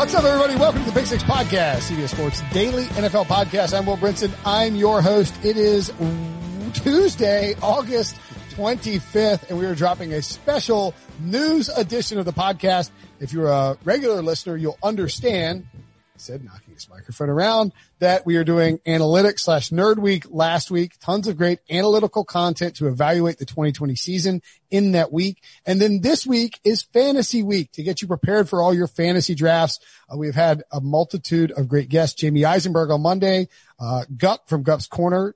What's up, everybody? Welcome to the Pick Six Podcast, CBS Sports Daily NFL Podcast. I'm Will Brinson. I'm your host. It is Tuesday, August 25th, and we are dropping a special news edition of the podcast. If you're a regular listener, you'll understand said, knocking his microphone around, that we are doing analytics slash nerd week last week. Tons of great analytical content to evaluate the 2020 season in that week. And then this week is fantasy week to get you prepared for all your fantasy drafts. Uh, we've had a multitude of great guests. Jamey Eisenberg on Monday, uh, Gup from Gup's Corner,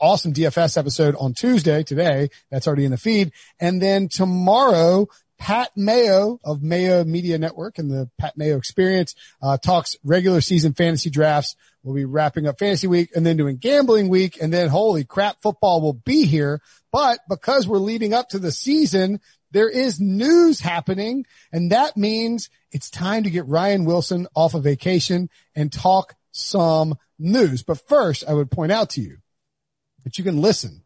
awesome DFS episode on Tuesday today. That's already in the feed. And then tomorrow, Pat Mayo of Mayo Media Network and the Pat Mayo Experience uh, talks regular season fantasy drafts. We'll be wrapping up fantasy week and then doing gambling week. And then holy crap, football will be here. But because we're leading up to the season, there is news happening. And that means it's time to get Ryan Wilson off of vacation and talk some news. But first, I would point out to you that you can listen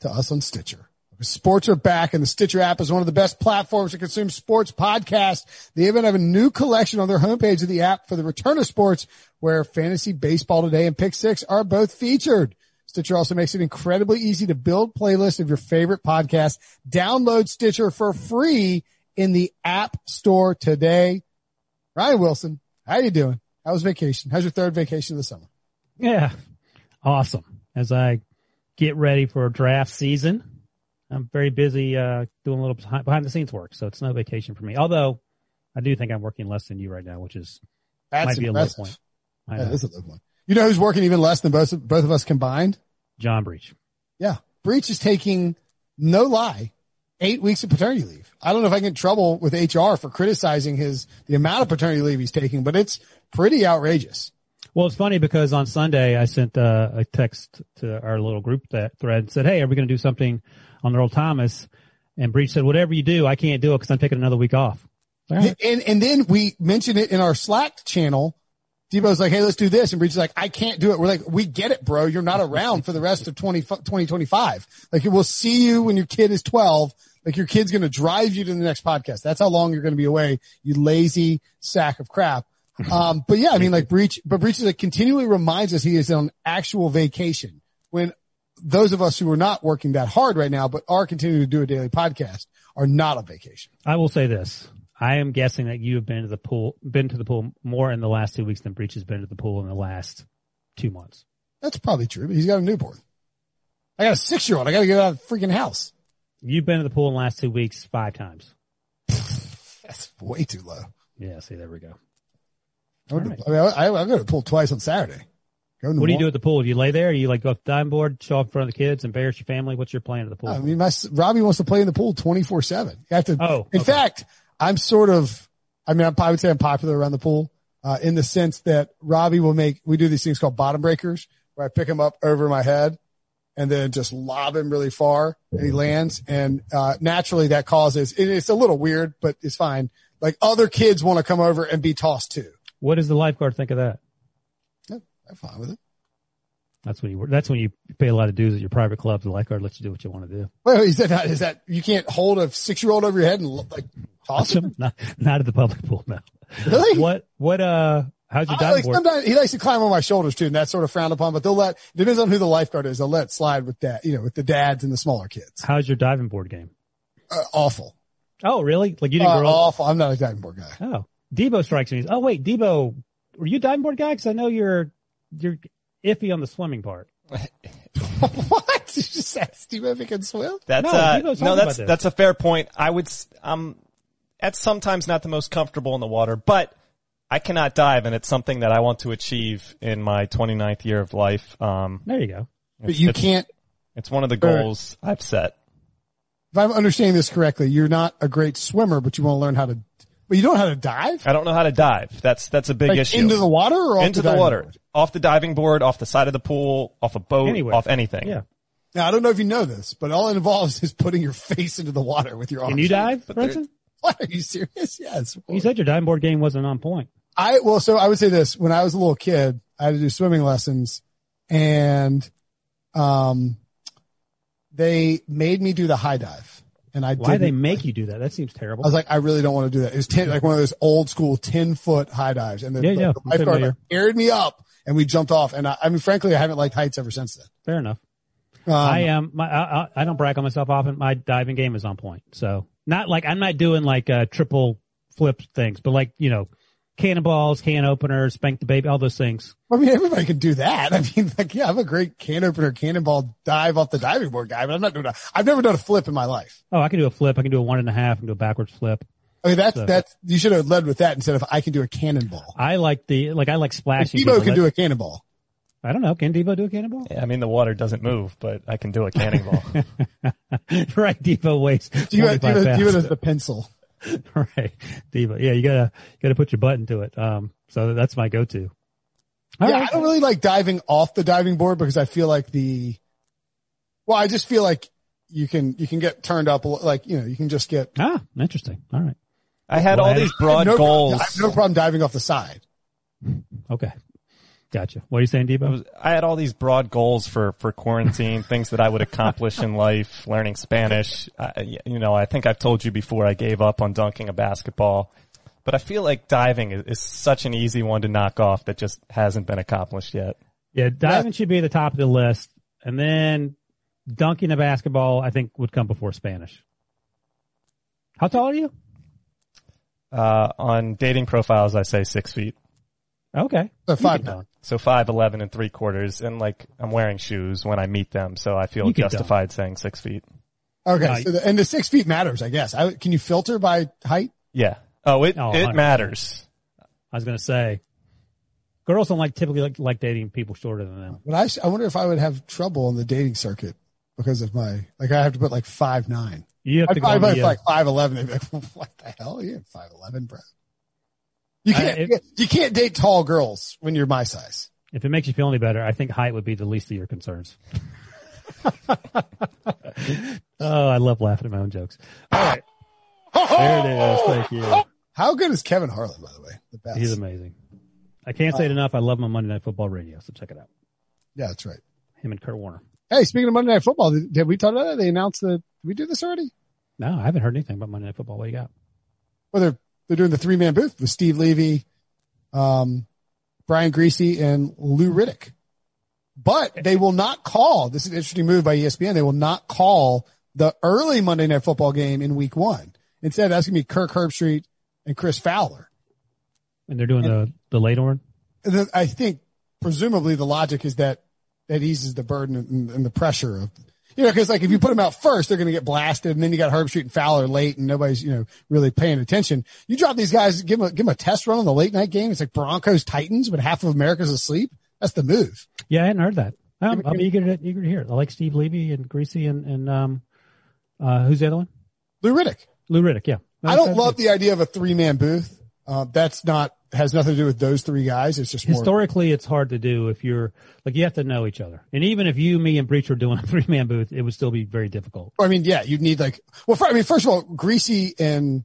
to us on Stitcher. Sports are back and the Stitcher app is one of the best platforms to consume sports podcasts. They even have a new collection on their homepage of the app for the return of sports where fantasy baseball today and pick six are both featured. Stitcher also makes it incredibly easy to build playlists of your favorite podcasts. Download Stitcher for free in the app store today. Ryan Wilson, how you doing? How was vacation? How's your third vacation of the summer? Yeah. Awesome. As I get ready for a draft season, I'm very busy uh, doing a little behind the scenes work, so it's no vacation for me. Although I do think I'm working less than you right now, which is That's might be impressive. a low point. I that is a low point. You know who's working even less than both both of us combined? John Breech. Yeah, Breech is taking no lie eight weeks of paternity leave. I don't know if I get in trouble with HR for criticizing his the amount of paternity leave he's taking, but it's pretty outrageous. Well, it's funny because on Sunday I sent uh, a text to our little group that thread and said, "Hey, are we going to do something on Earl Thomas?" And Breech said, "Whatever you do, I can't do it because I'm taking another week off." Right. And and then we mentioned it in our Slack channel. Debo's like, "Hey, let's do this," and Breech is like, "I can't do it." We're like, "We get it, bro. You're not around for the rest of 20, 2025. Like, we'll see you when your kid is 12." Like your kid's going to drive you to the next podcast. That's how long you're going to be away. You lazy sack of crap. Um, but yeah, I mean, like Breech, but Breech is like continually reminds us he is on actual vacation when those of us who are not working that hard right now, but are continuing to do a daily podcast are not on vacation. I will say this. I am guessing that you have been to the pool, been to the pool more in the last two weeks than Breech has been to the pool in the last two months. That's probably true, but he's got a newborn. I got a six year old. I got to get out of the freaking house. You've been to the pool in the last two weeks five times. That's way too low. Yeah, see, there we go. I, right. I mean, I, I, I go to the pool twice on Saturday. What do you do at the pool? Do you lay there? Do you like go off the diving board, show up in front of the kids, embarrass your family? What's your plan at the pool? I mean, my, Robbie wants to play in the pool 24 seven. You have to, oh, in okay. fact, I'm sort of, I mean, I'm, I would say I'm popular around the pool, uh, in the sense that Robbie will make, we do these things called bottom breakers where I pick him up over my head and then just lob him really far and he lands. And, uh, naturally that causes, it's a little weird, but it's fine. Like other kids want to come over and be tossed too. What does the lifeguard think of that? I'm fine with it. That's when you that's when you pay a lot of dues at your private club. The lifeguard lets you do what you want to do. Wait, is that not, is that you can't hold a six year old over your head and like toss him? Not, not at the public pool, no. Really? What what uh? How's your diving like board? sometimes he likes to climb on my shoulders too, and that's sort of frowned upon. But they'll let depends on who the lifeguard is. They'll let slide with that, you know, with the dads and the smaller kids. How's your diving board game? Uh, awful, Oh, really? Like you didn't uh, grow up? awful. I'm not a diving board guy. Oh, Debo strikes me. as- Oh wait, Debo, were you a diving board guy? Because I know you're you're iffy on the swimming part. what? You just asked Steve if he can swim? That's No, uh, no, that's that's a fair point. I would, s- um, that's sometimes not the most comfortable in the water, but I cannot dive, and it's something that I want to achieve in my 29th year of life. Um, There you go. But it's, you it's, can't. It's one of the Sure. goals I've set. If I'm understanding this correctly, you're not a great swimmer, but you want to learn how to. But you don't know how to dive. I don't know how to dive. That's that's a big Like issue. into the water or off into the, diving water, board? off the diving board, off the side of the pool, off a boat, Anywhere. off anything. Yeah. Now I don't know if you know this, but all it involves is putting your face into the water with your arms. Can you dive, Brinson? What are you serious? Yes. You said your diving board game wasn't on point. I well, so I would say this: when I was a little kid, I had to do swimming lessons, and um, they made me do the high dive, and I Why they make you do that? That seems terrible. I was like, I really don't want to do that. It was ten, like one of those old school ten foot high dives, and the, Yeah, yeah, the lifeguard familiar. carried me up, and we jumped off. And I, I mean, frankly, I haven't liked heights ever since then. Fair enough. Um, I am. My, I, I- I don't brag on myself often. My diving game is on point. So not like I'm not doing like uh, triple flip things, but like you know, cannonballs, can openers, spank the baby, all those things. I mean, everybody can do that. I mean, like, yeah, I'm a great can opener, cannonball dive off the diving board guy, but I'm not doing that. I've never done a flip in my life. Oh, I can do a flip. I can do a one and a half. I can do a backwards flip. I mean, that's, So- that's, you should have led with that instead of I can do a cannonball. I like the like. I like splashing. Debo can Let- do a cannonball. I don't know. Can Debo do a cannonball? Yeah, I mean the water doesn't move, but I can do a cannonball. right. Debo weighs Do you, 25 do, you, do pounds. it as the pencil. right. Diva. Yeah, you gotta gotta put your butt into it. Um, so that's my go-to. All yeah, right. I don't really like diving off the diving board because I feel like the, well, I just feel like you can, you can get turned up, a li- like, you know, you can just get, Ah, interesting. All right. I had Well, all I- these I broad no goals. Problem, I have no problem diving off the side. Okay. Gotcha. What are you saying, I, Debo? was, I had all these broad goals for for quarantine, things that I would accomplish in life, learning Spanish. I, you know, I think I've told you before. I gave up on dunking a basketball, but I feel like diving is, is such an easy one to knock off that just hasn't been accomplished yet. Yeah, diving should be at the top of the list, and then dunking a basketball, I think, would come before Spanish. How tall are you? Uh, on dating profiles, I say six feet, Okay. So five can dunk. So five eleven and three quarters, and like I'm wearing shoes when I meet them, so I feel You dunk. justified saying six feet. Okay. Uh, so the, and the six feet matters, I guess. I, can you filter by height? Yeah. Oh, it Oh, it 100%. matters. I was gonna say, girls don't like typically like, like dating people shorter than them. But I, I wonder if I would have trouble on the dating circuit because of my, like I have to put like five nine. You have I'd to go. probably on put the, uh, like five eleven. They'd like, what the hell? You're five eleven, bro. You uh, can't, if- you can't date tall girls when you're my size. if it makes you feel any better, I think height would be the least of your concerns. oh, I love laughing at my own jokes. All right. There it is. Thank you. How good is Kevin Harlan, by the way? The best. He's amazing. I can't say it enough. I love him on Monday Night Football radio, so check it out. yeah, that's right. Him and Kurt Warner. Hey, speaking of Monday Night Football, did, did we talk about that? They announced that. Did we do this already? No, I haven't heard anything about Monday Night Football. What do you got? Well, they're they're doing the three man booth with Steve Levy, um, Brian Griese, and Lou Riddick. But they will not call. This is an interesting move by ESPN. They will not call the early Monday Night Football game in Week One. Instead, that's going to be Kirk Herbstreit and Chris Fowler. And they're doing the the late one. I think presumably the logic is that that eases the burden and, and the pressure of, you know, cause like if you put them out first, they're going to get blasted and then you got Herbstreit and Fowler late and nobody's, you know, really paying attention. You drop these guys, give them a, give them a test run on the late night game. It's like Broncos Titans when half of America's asleep. That's the move. Yeah, I hadn't heard that. Me- I'm eager to eager to hear it. I like Steve Levy and Griese and and um, uh, who's the other one? Lou Riddick. Lou Riddick. Yeah. I don't love the idea of a three man booth. Uh, that's not, has nothing to do with those three guys. It's just more. Historically, it's hard to do if you're like you have to know each other, and even if you, me, and Breech were doing a three man booth, it would still be very difficult. I mean, yeah, you'd need like, well, fir- I mean, first of all, Griese and,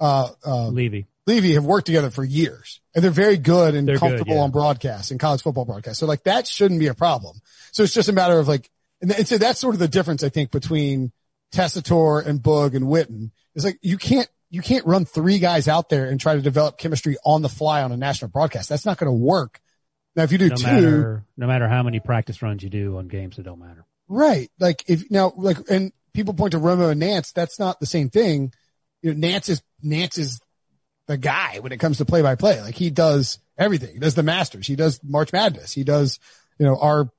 uh, uh, Levy. Levy have worked together for years and they're very good and They're good, comfortable yeah. on broadcast and college football broadcast. So like that shouldn't be a problem. So it's just a matter of like, and, and so that's sort of the difference I think between Tessitore and Boog and Witten. It's like you can't, you can't run three guys out there and try to develop chemistry on the fly on a national broadcast. That's not going to work. Now, if you do No two, matter no matter how many practice runs you do on games, it don't matter. Right. Like if now, like, and people point to Romo and Nance. That's not the same thing. You know, Nance is, Nance is the guy when it comes to play by play. Like he does everything. He does the masters. He does March Madness. He does, you know, our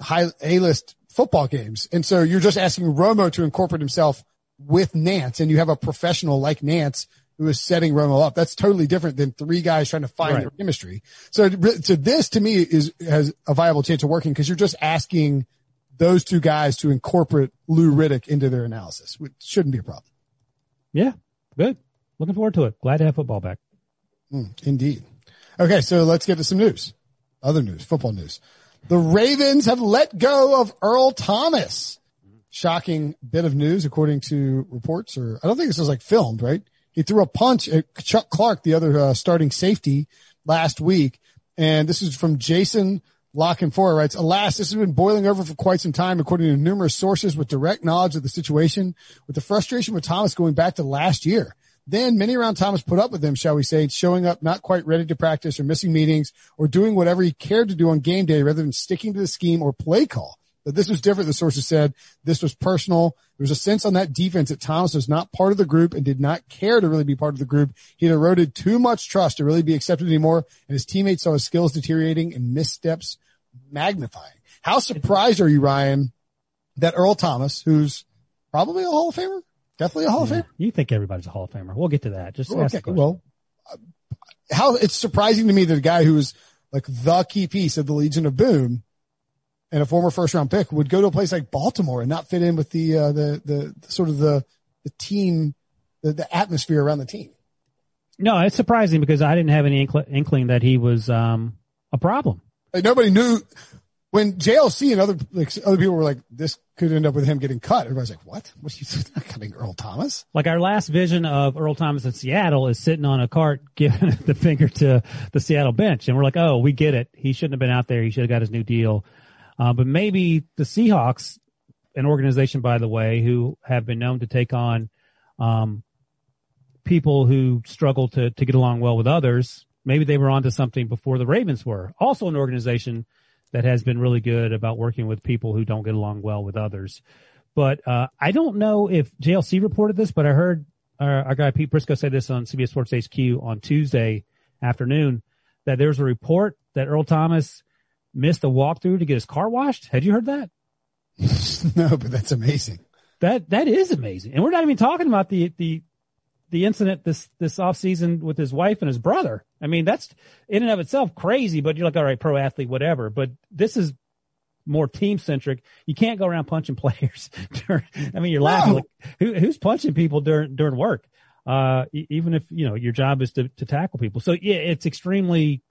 high A list football games. And so you're just asking Romo to incorporate himself with Nance and you have a professional like Nance who is setting Romo up. That's totally different than three guys trying to find Right. their chemistry. So, so this to me is, has a viable chance of working because you're just asking those two guys to incorporate Lou Riddick into their analysis, which shouldn't be a problem. Yeah, good. Looking forward to it. Glad to have football back. Mm, indeed. Okay. So let's get to some news. Other news, football news. The Ravens have let go of Earl Thomas. Shocking bit of news according to reports or I don't think this was like filmed, right? He threw a punch at Chuck Clark, the other uh, starting safety last week. And this is from Jason La Canfora writes, alas, this has been boiling over for quite some time, according to numerous sources with direct knowledge of the situation, with the frustration with Thomas going back to last year. Then many around Thomas put up with him, shall we say, showing up not quite ready to practice or missing meetings or doing whatever he cared to do on game day rather than sticking to the scheme or play call. But this was different. The sources said this was personal. There was a sense on that defense that Thomas was not part of the group and did not care to really be part of the group. He had eroded too much trust to really be accepted anymore. And his teammates saw his skills deteriorating and missteps magnifying. How surprised are you, Ryan, that Earl Thomas, who's probably a Hall of Famer, definitely a Hall of Famer, You think everybody's a Hall of Famer. We'll get to that. Just ask Okay, well, uh, how it's surprising to me that a guy who was like the key piece of the Legion of Boom and a former first round pick would go to a place like Baltimore and not fit in with the uh, the, the the sort of the the team the, the atmosphere around the team. No, it's surprising because I didn't have any inkling, inkling that he was um, a problem. Like nobody knew when JLC and other like other people were like this could end up with him getting cut. Everybody's like, what? What are you not cutting Earl Thomas? Like our last vision of Earl Thomas in Seattle is sitting on a cart giving the finger to the Seattle bench. And we're like, oh, we get it. He shouldn't have been out there. He should have got his new deal. Uh, but maybe the Seahawks, an organization, by the way, who have been known to take on, um, people who struggle to, to get along well with others, maybe they were onto something before the Ravens were. Also an organization that has been really good about working with people who don't get along well with others. But uh, I don't know if JLC reported this, but I heard our, our guy Pete Prisco say this on CBS Sports HQ on Tuesday afternoon that there's a report that Earl Thomas missed a walkthrough to get his car washed. Had you heard that? no, but that's amazing. That that is amazing, and we're not even talking about the the the incident this this off season with his wife and his brother. I mean, that's in and of itself crazy. But you're like, all right, pro athlete, whatever. But this is more team centric. You can't go around punching players. during, I mean, you're laughing. No. Like, who, who's punching people during during work? Uh, even if you know your job is to to tackle people. So yeah, it's extremely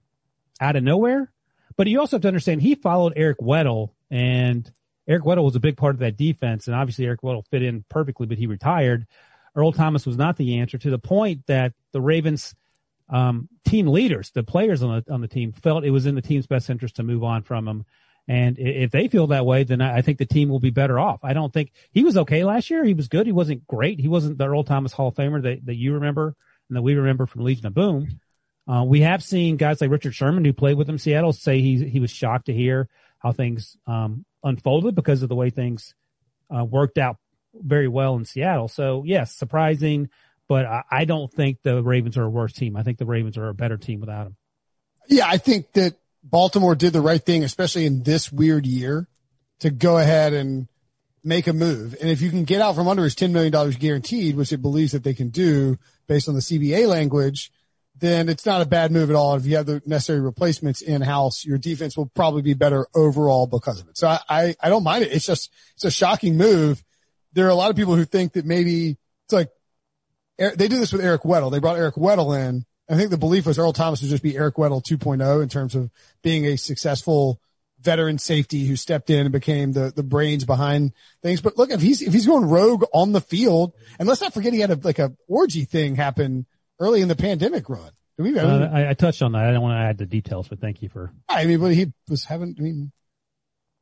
out of nowhere. But you also have to understand he followed Eric Weddle and Eric Weddle was a big part of that defense. And obviously Eric Weddle fit in perfectly, but he retired. Earl Thomas was not the answer to the point that the Ravens, um, team leaders, the players on the, on the team felt it was in the team's best interest to move on from him. And if they feel that way, then I think the team will be better off. I don't think he was okay last year. He was good. He wasn't great. He wasn't the Earl Thomas Hall of Famer that, that you remember and that we remember from Legion of Boom. Uh, we have seen guys like Richard Sherman who played with him in Seattle say he he was shocked to hear how things um, unfolded because of the way things uh, worked out very well in Seattle. So yes, surprising, but I, I don't think the Ravens are a worse team. I think the Ravens are a better team without him. Yeah, I think that Baltimore did the right thing, especially in this weird year, to go ahead and make a move. And if you can get out from under his $10 million guaranteed, which it believes that they can do based on the CBA language, then it's not a bad move at all. If you have the necessary replacements in house, your defense will probably be better overall because of it. So I, I, I don't mind it. It's just, it's a shocking move. There are a lot of people who think that maybe it's like, they did this with Eric Weddle. They brought Eric Weddle in. I think the belief was Earl Thomas would just be Eric Weddle 2.0 in terms of being a successful veteran safety who stepped in and became the, the brains behind things. But look, if he's, if he's going rogue on the field, and let's not forget he had a, like a orgy thing happen early in the pandemic run. Did we, I, Uh, I, I touched on that. I don't want to add the details, but thank you for. I mean, but he was having. I mean,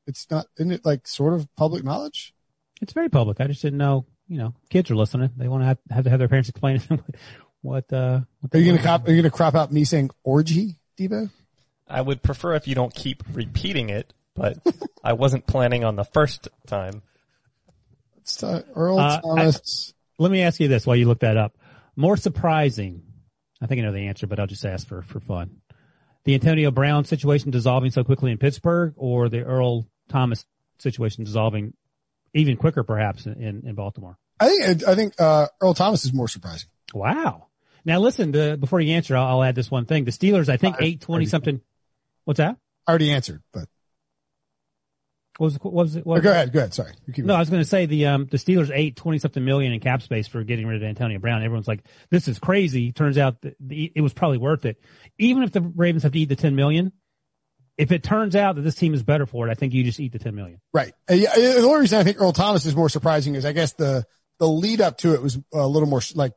it's not. Isn't it like sort of public knowledge? It's very public. I just didn't know. You know, kids are listening. They want to have, have to have their parents explain to them what. Uh, what Are you gonna want. cop? Are you gonna crop out me saying orgy, Debo? I would prefer if you don't keep repeating it, but I wasn't planning on the first time. It's uh, Earl Uh, Thomas. Let me ask you this while you look that up. More surprising, I think I know the answer, but I'll just ask for, for fun. The Antonio Brown situation dissolving so quickly in Pittsburgh or the Earl Thomas situation dissolving even quicker perhaps in, in, Baltimore? I think. I think uh, Earl Thomas is more surprising. Wow. Now listen, before you answer, I'll, I'll add this one thing. The Steelers, I think Uh, 820 something. What's that? I already answered, but What was, what was it? What oh, go ahead. Go ahead. Sorry. No, I was going to say the um the Steelers ate twenty something million in cap space for getting rid of Antonio Brown. Everyone's like, "This is crazy." Turns out that the, it was probably worth it. Even if the Ravens have to eat the ten million, if it turns out that this team is better for it, I think you just eat the ten million. Right. Uh, yeah, uh, the only reason I think Earl Thomas is more surprising is I guess the the lead up to it was a little more like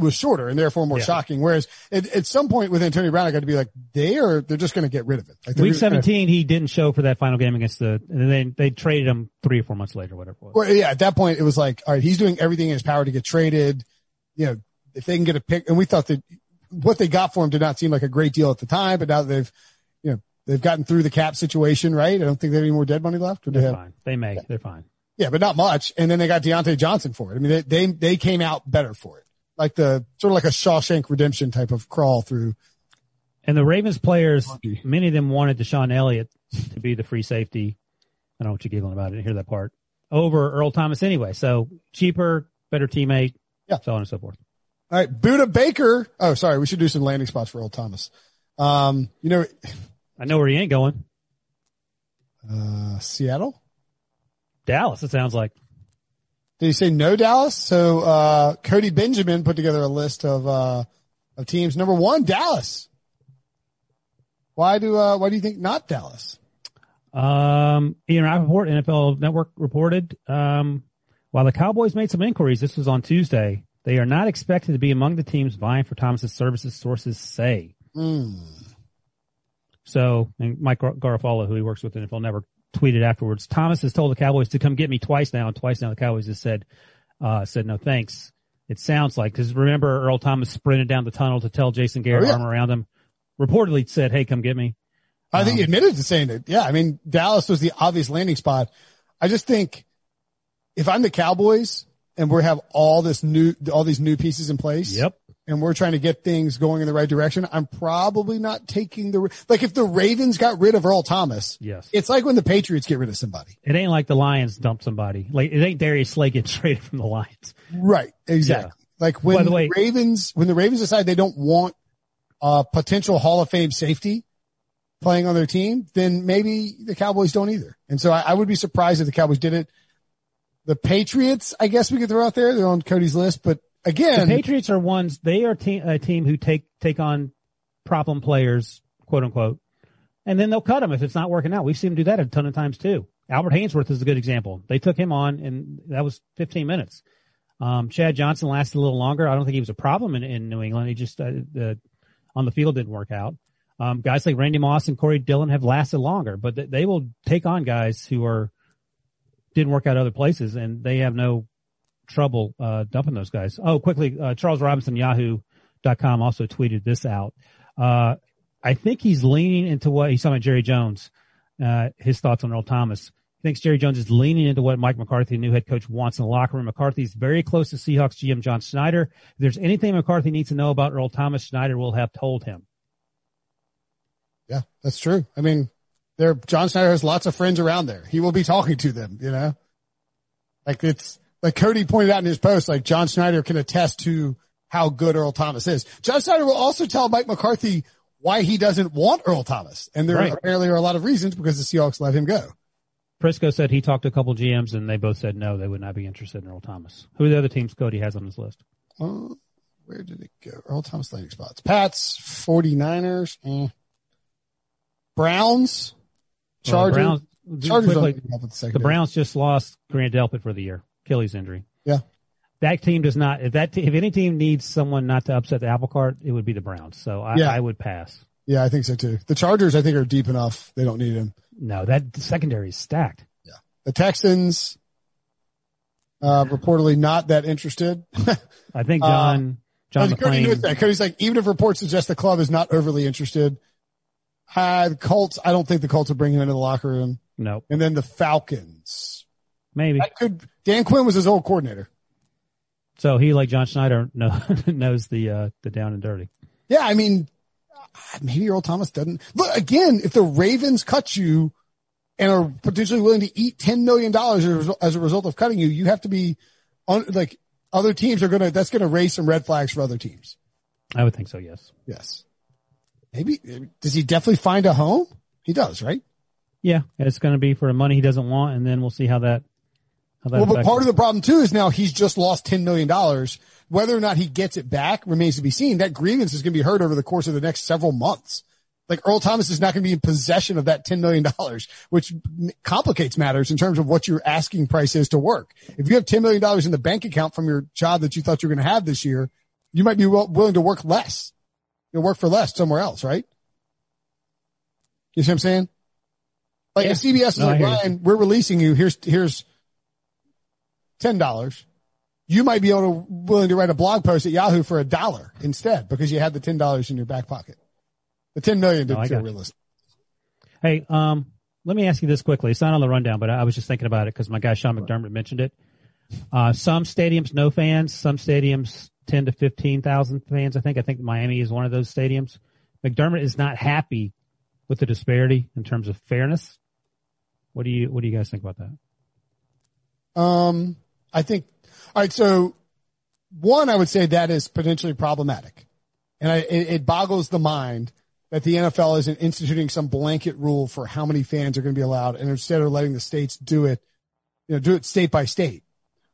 was shorter and therefore more Yeah. shocking. Whereas at, at some point with Antonio Brown, I got to be like, they are they're just going to get rid of it. Like Week just gonna- seventeen, he didn't show for that final game against the, and then they traded him three or four months later, whatever it was. Well, yeah, at that point it was like, all right, he's doing everything in his power to get traded. You know, if they can get a pick, and we thought that what they got for him did not seem like a great deal at the time, but now that they've, you know, they've gotten through the cap situation, right? I don't think they have any more dead money left. Do they have? fine. They may. They're fine. Yeah, but not much. And then they got Diontae Johnson for it. I mean, they, they, they came out better for it. Like the, sort of like a Shawshank redemption type of crawl through. And the Ravens players, many of them wanted DeShon Elliott to be the free safety. I don't know what you're giggling about. I didn't hear that part. Over Earl Thomas anyway. So cheaper, better teammate, Yeah. so on and so forth. All right. Budda Baker. Oh, sorry. We should do some landing spots for Earl Thomas. Um, you know, I know where he ain't going. uh, Seattle. Dallas, it sounds like. Did he say no Dallas? So, uh, Cody Benjamin put together a list of, uh, of teams. Number one, Dallas. Why do, uh, why do you think not Dallas? Um, Ian Rapoport, NFL Network reported, um, while the Cowboys made some inquiries, this was on Tuesday, they are not expected to be among the teams vying for Thomas's services, sources say. Hmm. So, and Mike Gar- Garafolo, who he works with NFL Network, tweeted afterwards, Thomas has told the Cowboys to come get me twice now, and twice now the Cowboys has said, uh, said no thanks. It sounds like, cause remember Earl Thomas sprinted down the tunnel to tell Jason Garrett Oh, yeah. arm around him, reportedly said, hey, come get me. I think he Um, admitted to saying it. Yeah. I mean, Dallas was the obvious landing spot. I just think if I'm the Cowboys and we have all this new, all these new pieces in place. Yep. And we're trying to get things going in the right direction, I'm probably not taking the, like if the Ravens got rid of Earl Thomas, Yes. it's like when the Patriots get rid of somebody. It ain't like the Lions dumped somebody. Like it ain't Darius Slay getting traded from the Lions. Right. Exactly. Like when By the the way- Ravens, when the Ravens decide they don't want a potential Hall of Fame safety playing on their team, then maybe the Cowboys don't either. And so I, I would be surprised if the Cowboys didn't. The Patriots, I guess we could throw out there. They're on Cody's list, but Again, the Patriots are ones. They are te- a team who take take on problem players, quote unquote, and then they'll cut them if it's not working out. We've seen them do that a ton of times too. Albert Haynesworth is a good example. They took him on, and that was 15 minutes. Um, Chad Johnson lasted a little longer. I don't think he was a problem in, in New England. He just uh, the on the field didn't work out. Um, guys like Randy Moss and Corey Dillon have lasted longer, but th- they will take on guys who are didn't work out other places, and they have no trouble uh, dumping those guys. Oh, quickly, uh, Charles Robinson, Yahoo.com also tweeted this out. Uh, I think he's leaning into what he's talking about Jerry Jones. Uh, his thoughts on Earl Thomas. He thinks Jerry Jones is leaning into what Mike McCarthy, new head coach, wants in the locker room. McCarthy's very close to Seahawks GM John Schneider. If there's anything McCarthy needs to know about Earl Thomas, Schneider will have told him. yeah, that's true. I mean, there, John Schneider has lots of friends around there. He will be talking to them, you know, like it's like Cody pointed out in his post, like John Schneider can attest to how good Earl Thomas is. John Schneider will also tell Mike McCarthy why he doesn't want Earl Thomas. And there Right. apparently are a lot of reasons because the Seahawks let him go. Prisco said he talked to a couple GMs and they both said no, they would not be interested in Earl Thomas. Who are the other teams Cody has on his list? Uh, where did it go? Earl Thomas landing spots. Pats, 49ers, eh. Browns, Well, Chargers. the Browns, Chargers quickly, don't help with the the. Browns just lost Grant Delpit for the year. Achilles injury. Yeah. that team does not. If that te- if any team needs someone not to upset the apple cart, it would be the Browns. So I, Yeah. I would pass. Yeah, I think so too. The Chargers, I think, are deep enough. They don't need him. No, that secondary is stacked. Yeah. The Texans, uh, reportedly not that interested. I think John John Cody McClain. that. Cody's like, even if reports suggest the club is not overly interested, uh, the Colts, I don't think the Colts will bring him into the locker room. No, And then the Falcons. maybe. That could, Dan Quinn was his old coordinator. So he, like John Schneider, know, knows the uh, the down and dirty. Yeah, I mean, maybe Earl Thomas doesn't. But again, if the Ravens cut you and are potentially willing to eat $10 million as a result- as a result of cutting you, you have to be on, like, other teams are going to, that's going to raise some red flags for other teams. I would think so. Yes. Yes. Maybe, does he definitely find a home? He does, right? Yeah, it's going to be for the money he doesn't want, and then we'll see how that. Well, but part of the problem too is now he's just lost $10 million. Whether or not he gets it back remains to be seen. That grievance is going to be heard over the course of the next several months. Like Earl Thomas is not going to be in possession of that $10 million, which complicates matters in terms of what your asking price is to work. If you have $10 million in the bank account from your job that you thought you were going to have this year, you might be willing to work less. You'll work for less somewhere else, right? You see what I'm saying? Like if CBS is No, like. Ryan, we're releasing you. Here's, here's ten dollars. You might be able to willing to write a blog post at Yahoo for a dollar instead because you had the ten dollars in your back pocket. The ten million No, I didn't feel got you. realistic. Hey, um, let me ask you this quickly. It's not on the rundown, but I I was just thinking about it because my guy Sean McDermott mentioned it. Uh, some stadiums no fans, some stadiums ten to fifteen thousand fans. I think. I think Miami is one of those stadiums. McDermott is not happy with the disparity in terms of fairness. What do you What do you guys think about that? Um, I think. All right, so one, I would say that is potentially problematic, and I, it, it boggles the mind that the NFL isn't instituting some blanket rule for how many fans are going to be allowed, and instead of letting the states do it, you know, do it state by state.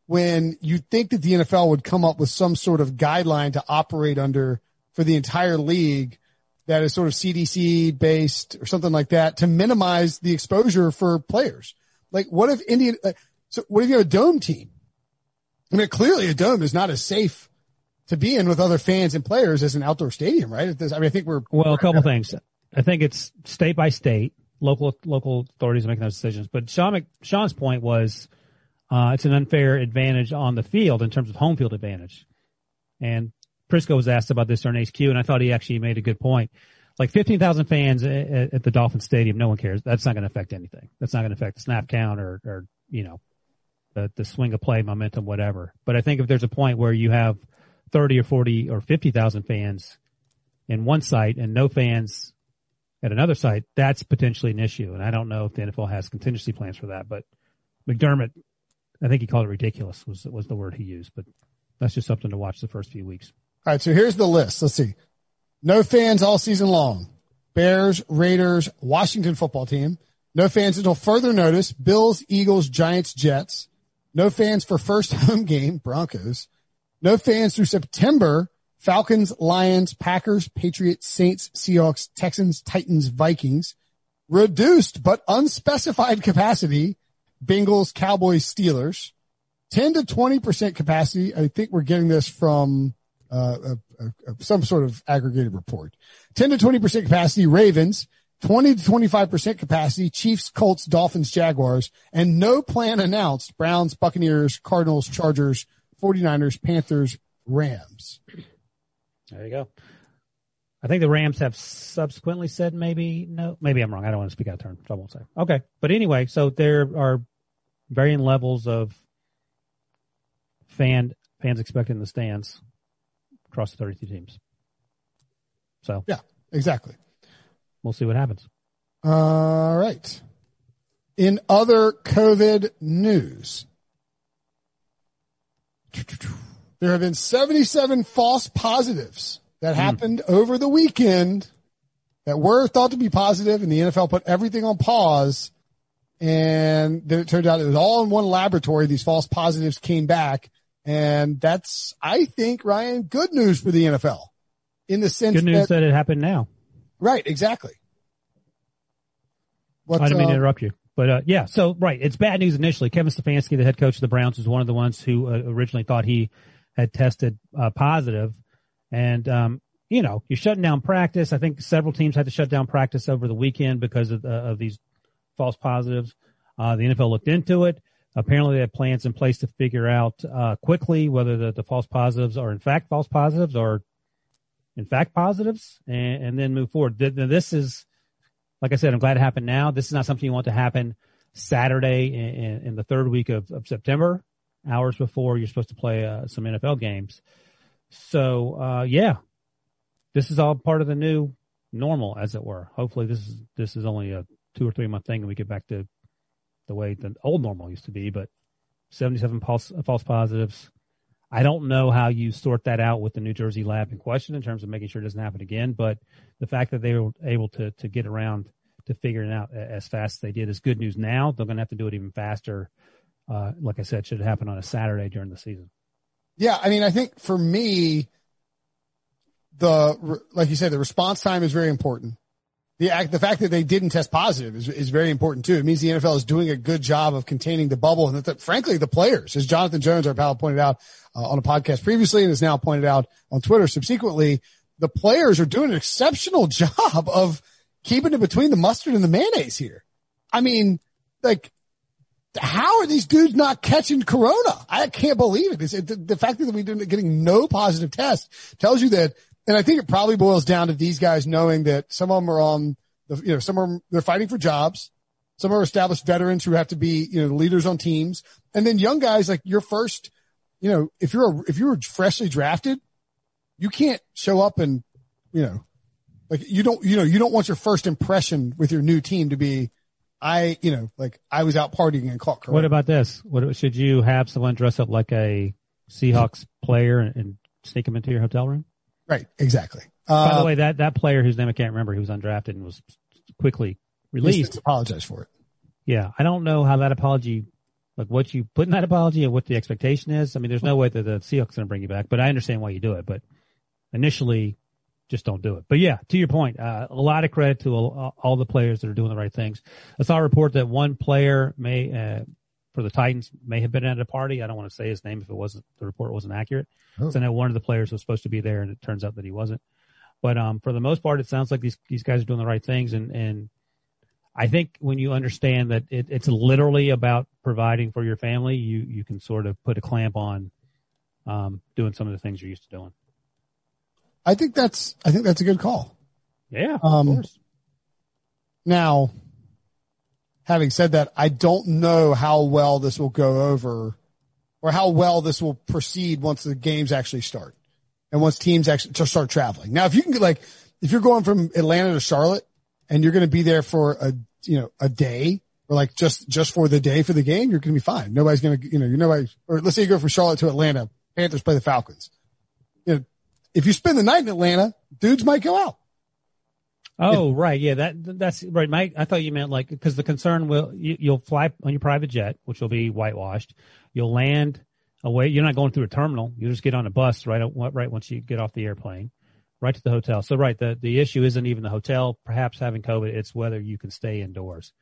When you think that the NFL would come up with some sort of guideline to operate under for the entire league that is sort of CDC based or something like that to minimize the exposure for players. Like what if Indian, so what if you have a dome team? I mean, clearly a dome is not as safe to be in with other fans and players as an outdoor stadium, right? I mean, I think we're, Well, a couple things. I think it's state by state, local local authorities making those decisions. But Sean Sean's point was uh, it's an unfair advantage on the field in terms of home field advantage. And Prisco was asked about this during HQ, and I thought he actually made a good point. Like 15,000 fans at, at the Dolphin Stadium, no one cares. That's not going to affect anything. That's not going to affect the snap count or, or you know, the, the swing of play, momentum, whatever. But I think if there's a point where you have 30 or 40 or 50,000 fans in one site and no fans at another site, that's potentially an issue. And I don't know if the NFL has contingency plans for that, but McDermott, I think he called it ridiculous was, was the word he used, but that's just something to watch the first few weeks. all right. So here's the list. Let's see. No fans all season long. Bears, Raiders, Washington football team. No fans until further notice. Bills, Eagles, Giants, Jets. No fans for first home game, Broncos. No fans through September. Falcons, Lions, Packers, Patriots, Saints, Seahawks, Texans, Titans, Vikings. Reduced but unspecified capacity. Bengals, Cowboys, Steelers. 10 to 20% capacity. I think we're getting this from uh, a, a, some sort of aggregated report. 10 to 20% capacity, Ravens. 20 to 25% capacity, Chiefs, Colts, Dolphins, Jaguars, and no plan announced, Browns, Buccaneers, Cardinals, Chargers, 49ers, Panthers, Rams. There you go. I think the Rams have subsequently said maybe no, maybe I'm wrong. I don't want to speak out of turn, so I won't say. Okay, but anyway, so there are varying levels of fan fans expected in the stands across the 32 teams. So Yeah, exactly. We'll see what happens. All right. In other COVID news, there have been 77 false positives that hmm. happened over the weekend that were thought to be positive and the NFL put everything on pause. And then it turned out it was all in one laboratory. These false positives came back. And that's, I think, Ryan, good news for the NFL in the sense Good news that, that it happened now. Right, exactly. What, I didn't mean to uh, interrupt you. But uh, yeah, so right, it's bad news initially. Kevin Stefanski, the head coach of the Browns, was one of the ones who uh, originally thought he had tested uh, positive, and um, you know, you're shutting down practice. I think several teams had to shut down practice over the weekend because of, uh, of these false positives. Uh, the NFL looked into it. Apparently, they have plans in place to figure out uh, quickly whether the, the false positives are in fact false positives or in fact positives, and, and then move forward. This is, like I said, I'm glad it happened now. This is not something you want to happen Saturday in, in the third week of, of, September, hours before you're supposed to play uh, some NFL games. So, uh, yeah, this is all part of the new normal, as it were. Hopefully, this is this is only a two or three month thing, and we get back to the way the old normal used to be. But 77 false, false positives. I don't know how you sort that out with the New Jersey lab in question in terms of making sure it doesn't happen again. But the fact that they were able to to get around to figuring out as fast as they did is good news. Now they're going to have to do it even faster. Uh, like I said, should happen on a Saturday during the season. Yeah, I mean, I think for me, the like you said, the response time is very important. The act, the fact that they didn't test positive is, is very important too. It means the NFL is doing a good job of containing the bubble, and that, frankly, the players, as Jonathan Jones, our pal, pointed out uh, on a podcast previously, and is now pointed out on Twitter subsequently, the players are doing an exceptional job of keeping it between the mustard and the mayonnaise here. I mean, like how are these dudes not catching corona? I can't believe it. It's, the, the fact that we're getting no positive tests tells you that and I think it probably boils down to these guys knowing that some of them are on the, you know, some are, they're fighting for jobs. Some are established veterans who have to be, you know, leaders on teams. And then young guys like your first, you know, if you're, a, if you were freshly drafted, you can't show up and, you know, like you don't, you know, you don't want your first impression with your new team to be, I, you know, like I was out partying and caught. What about this? What should you have someone dress up like a Seahawks player and, and sneak them into your hotel room? Right, exactly. Uh, By the uh, way, that, that player whose name I can't remember, he was undrafted and was quickly released. Apologize for it. Yeah, I don't know how that apology, like what you put in that apology and what the expectation is. I mean, there's no way that the Seahawks going to bring you back, but I understand why you do it. But initially, just don't do it. But yeah, to your point, uh, a lot of credit to all, all, the players that are doing the right things. I saw a report that one player may, uh, for the Titans may have been at a party. I don't want to say his name if it wasn't the report wasn't accurate. Oh. So I know one of the players was supposed to be there, and it turns out that he wasn't. But um, for the most part, it sounds like these these guys are doing the right things, and and I think when you understand that it, it's literally about providing for your family, you you can sort of put a clamp on um, doing some of the things you're used to doing. I think that's I think that's a good call. Yeah, um, Now, having said that, I don't know how well this will go over or how well this will proceed once the games actually start and once teams actually start traveling. Now, if you can get like, if you're going from Atlanta to Charlotte and you're going to be there for a, you know, a day or like just, just for the day for the game, you're going to be fine. Nobody's going to, you know, you're nobody, or let's say you go from Charlotte to Atlanta, Panthers play the Falcons. You know, if you spend the night in Atlanta, dudes might go out. Oh, right. Yeah. That, that's right. Mike, I thought you meant like, cause the concern will, you, you'll fly on your private jet, which will be whitewashed. You'll land away. You're not going through a terminal. You just get on a bus right, right once you get off the airplane, right to the hotel. So right. The, the issue isn't even the hotel, perhaps having COVID. It's whether you can stay indoors.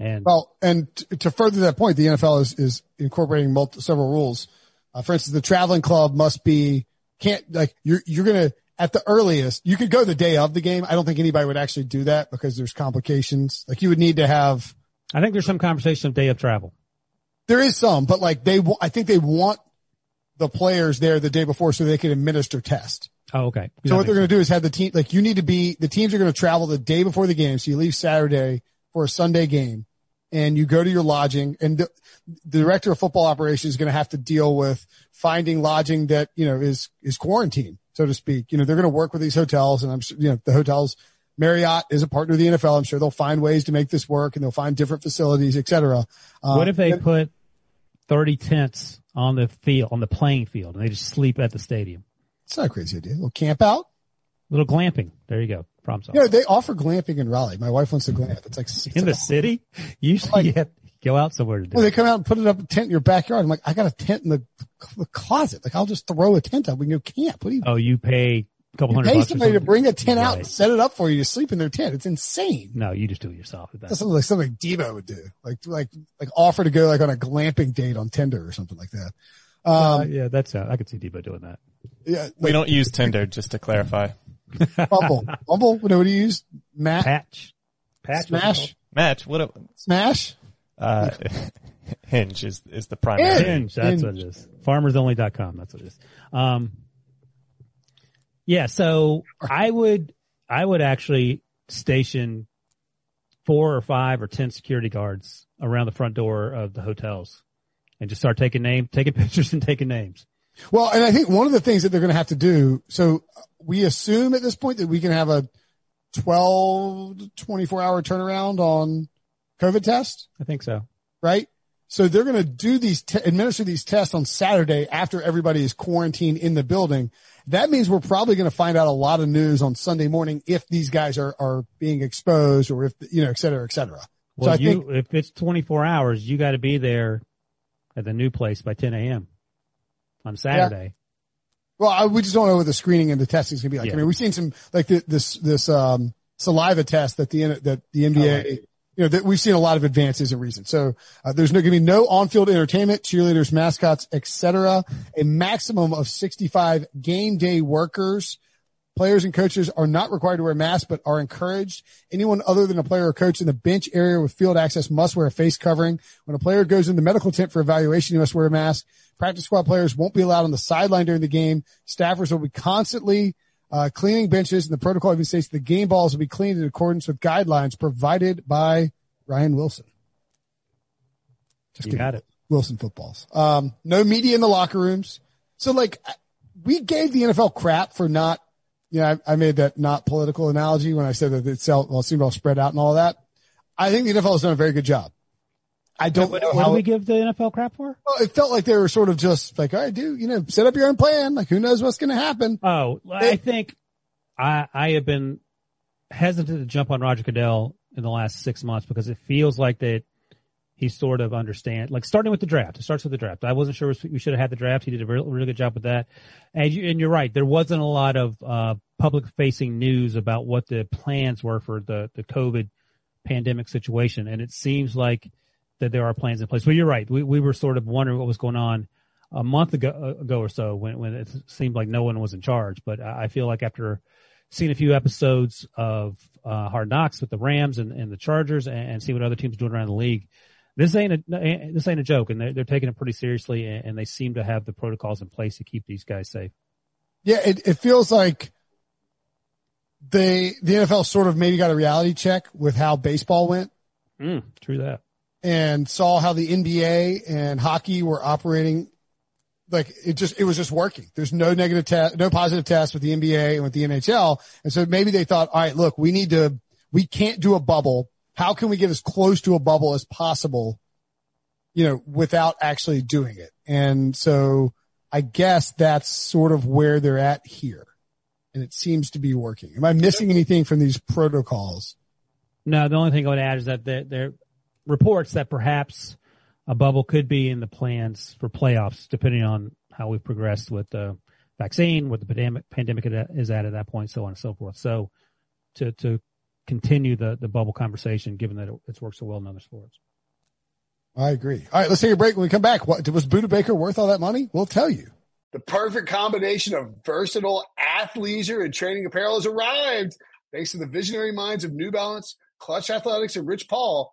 And well, and t- to further that point, the NFL is, is incorporating multiple, several rules. Uh, for instance, the traveling club must be, can't like, you're, you're going to, at the earliest, you could go the day of the game. I don't think anybody would actually do that because there's complications. Like you would need to have. I think there's some conversation of day of travel. There is some, but like they, I think they want the players there the day before so they can administer test. Oh, okay. So what they're going to do is have the team, like you need to be, the teams are going to travel the day before the game. So you leave Saturday for a Sunday game and you go to your lodging and the, the director of football operations is going to have to deal with finding lodging that, you know, is, is quarantine so to speak. You know, they're going to work with these hotels and I'm sure, you know, the hotels, Marriott is a partner of the NFL. I'm sure they'll find ways to make this work and they'll find different facilities, et cetera. Uh, what if they and, put 30 tents on the field, on the playing field and they just sleep at the stadium? It's not a crazy idea. A little camp out. A little glamping. There you go. Problem solved. Yeah, they offer glamping in Raleigh. My wife wants to glamp. It's like in the city. Usually like, you have go out somewhere to do. Well, they come out and put it up a tent in your backyard. I'm like, I got a tent in the, the closet. Like I'll just throw a tent up. We can go camp. What do you? Oh, you pay a couple You hundred pay bucks. somebody to bring a tent out and set it up for you to sleep in their tent. It's insane. No, you just do it yourself. That's That's something like something Debo would do. Like like like offer to go like on a glamping date on Tinder or something like that. uh, Um, yeah, that's uh, I could see Debo doing that. yeah, We don't use Tinder, just to clarify. Bumble. Bumble. What do you use? Match, Patch, patch, Smash. Match, what a, Smash. Uh, Hinge is, is the primary. Hinge. That's Hinge. what it is. Farmersonly.com. That's what it is. Um, yeah. So I would, I would actually station four or five or 10 security guards around the front door of the hotels and just start taking name, taking pictures and taking names. Well, and I think one of the things that they're going to have to do, so we assume at this point that we can have a 12 24 hour turnaround on COVID test, I think so. right? So they're going to do these, te- administer these tests on Saturday after everybody is quarantined in the building. That means we're probably going to find out a lot of news on Sunday morning if these guys are, are being exposed or if, you know, et cetera, et cetera. Well, so I you, think, if it's 24 hours, you got to be there at the new place by 10 a.m. on Saturday. well, I, we just don't know what the screening and the testing is going to be like. Yeah. I mean, we've seen some, like the, this, this, um, saliva test that the, that the NBA, you know, that we've seen a lot of advances in recent. So, uh, there's no, going to be no on-field entertainment, cheerleaders, mascots, etc. A maximum of 65 game day workers. Players and coaches are not required to wear masks, but are encouraged. Anyone other than a player or coach in the bench area with field access must wear a face covering. When a player goes in the medical tent for evaluation, he must wear a mask. Practice squad players won't be allowed on the sideline during the game. Staffers will be constantly uh, cleaning benches, and the protocol even states the game balls will be cleaned in accordance with guidelines provided by Ryan Wilson. Just You kidding. got it. Wilson footballs. Um, no media in the locker rooms. So like we gave the NFL crap for not, you know, I, I made that not political analogy when I said that it's all, well, it seemed all spread out and all that. I think the NFL has done a very good job. I don't What, know what how do we give the NFL crap for? well, it felt like they were sort of just like, all right, dude, you know, set up your own plan. Like who knows what's going to happen. Oh, I think I I have been hesitant to jump on Roger Goodell in the last six months because it feels like that he sort of understand, like starting with the draft. It starts with the draft. I wasn't sure we should have had the draft. He did a really, really good job with that. And, you, and you're right. There wasn't a lot of uh, public facing news about what the plans were for the, the COVID pandemic situation. And it seems like that there are plans in place. Well, you're right. We, we were sort of wondering what was going on a month ago, ago or so when, when it seemed like no one was in charge. But I I feel like after seeing a few episodes of uh, Hard Knocks with the Rams and, and the Chargers and, and see what other teams are doing around the league, this ain't a this ain't a joke, and they're they're taking it pretty seriously, and, and they seem to have the protocols in place to keep these guys safe. Yeah. It, it feels like they, the NFL sort of maybe got a reality check with how baseball went. Mm, true that. And saw how the NBA and hockey were operating. Like it just, it was just working. There's no negative test, no positive test with the NBA and with the NHL. And so maybe they thought, all right, look, we need to, we can't do a bubble. How can we get as close to a bubble as possible? You know, without actually doing it. And so I guess that's sort of where they're at here. And it seems to be working. Am I missing anything from these protocols? No, the only thing I would add is that there are reports that perhaps a bubble could be in the plans for playoffs, depending on how we progress with the vaccine, what the pandemic, pandemic is at at that point, so on and so forth. So to, to continue the, the bubble conversation, given that it, it's worked so well in other sports. I agree. All right, let's take a break. When we come back, what was Budda Baker worth all that money? We'll tell you. The perfect combination of versatile athleisure and training apparel has arrived. Thanks to the visionary minds of New Balance, Clutch Athletics, and Rich Paul,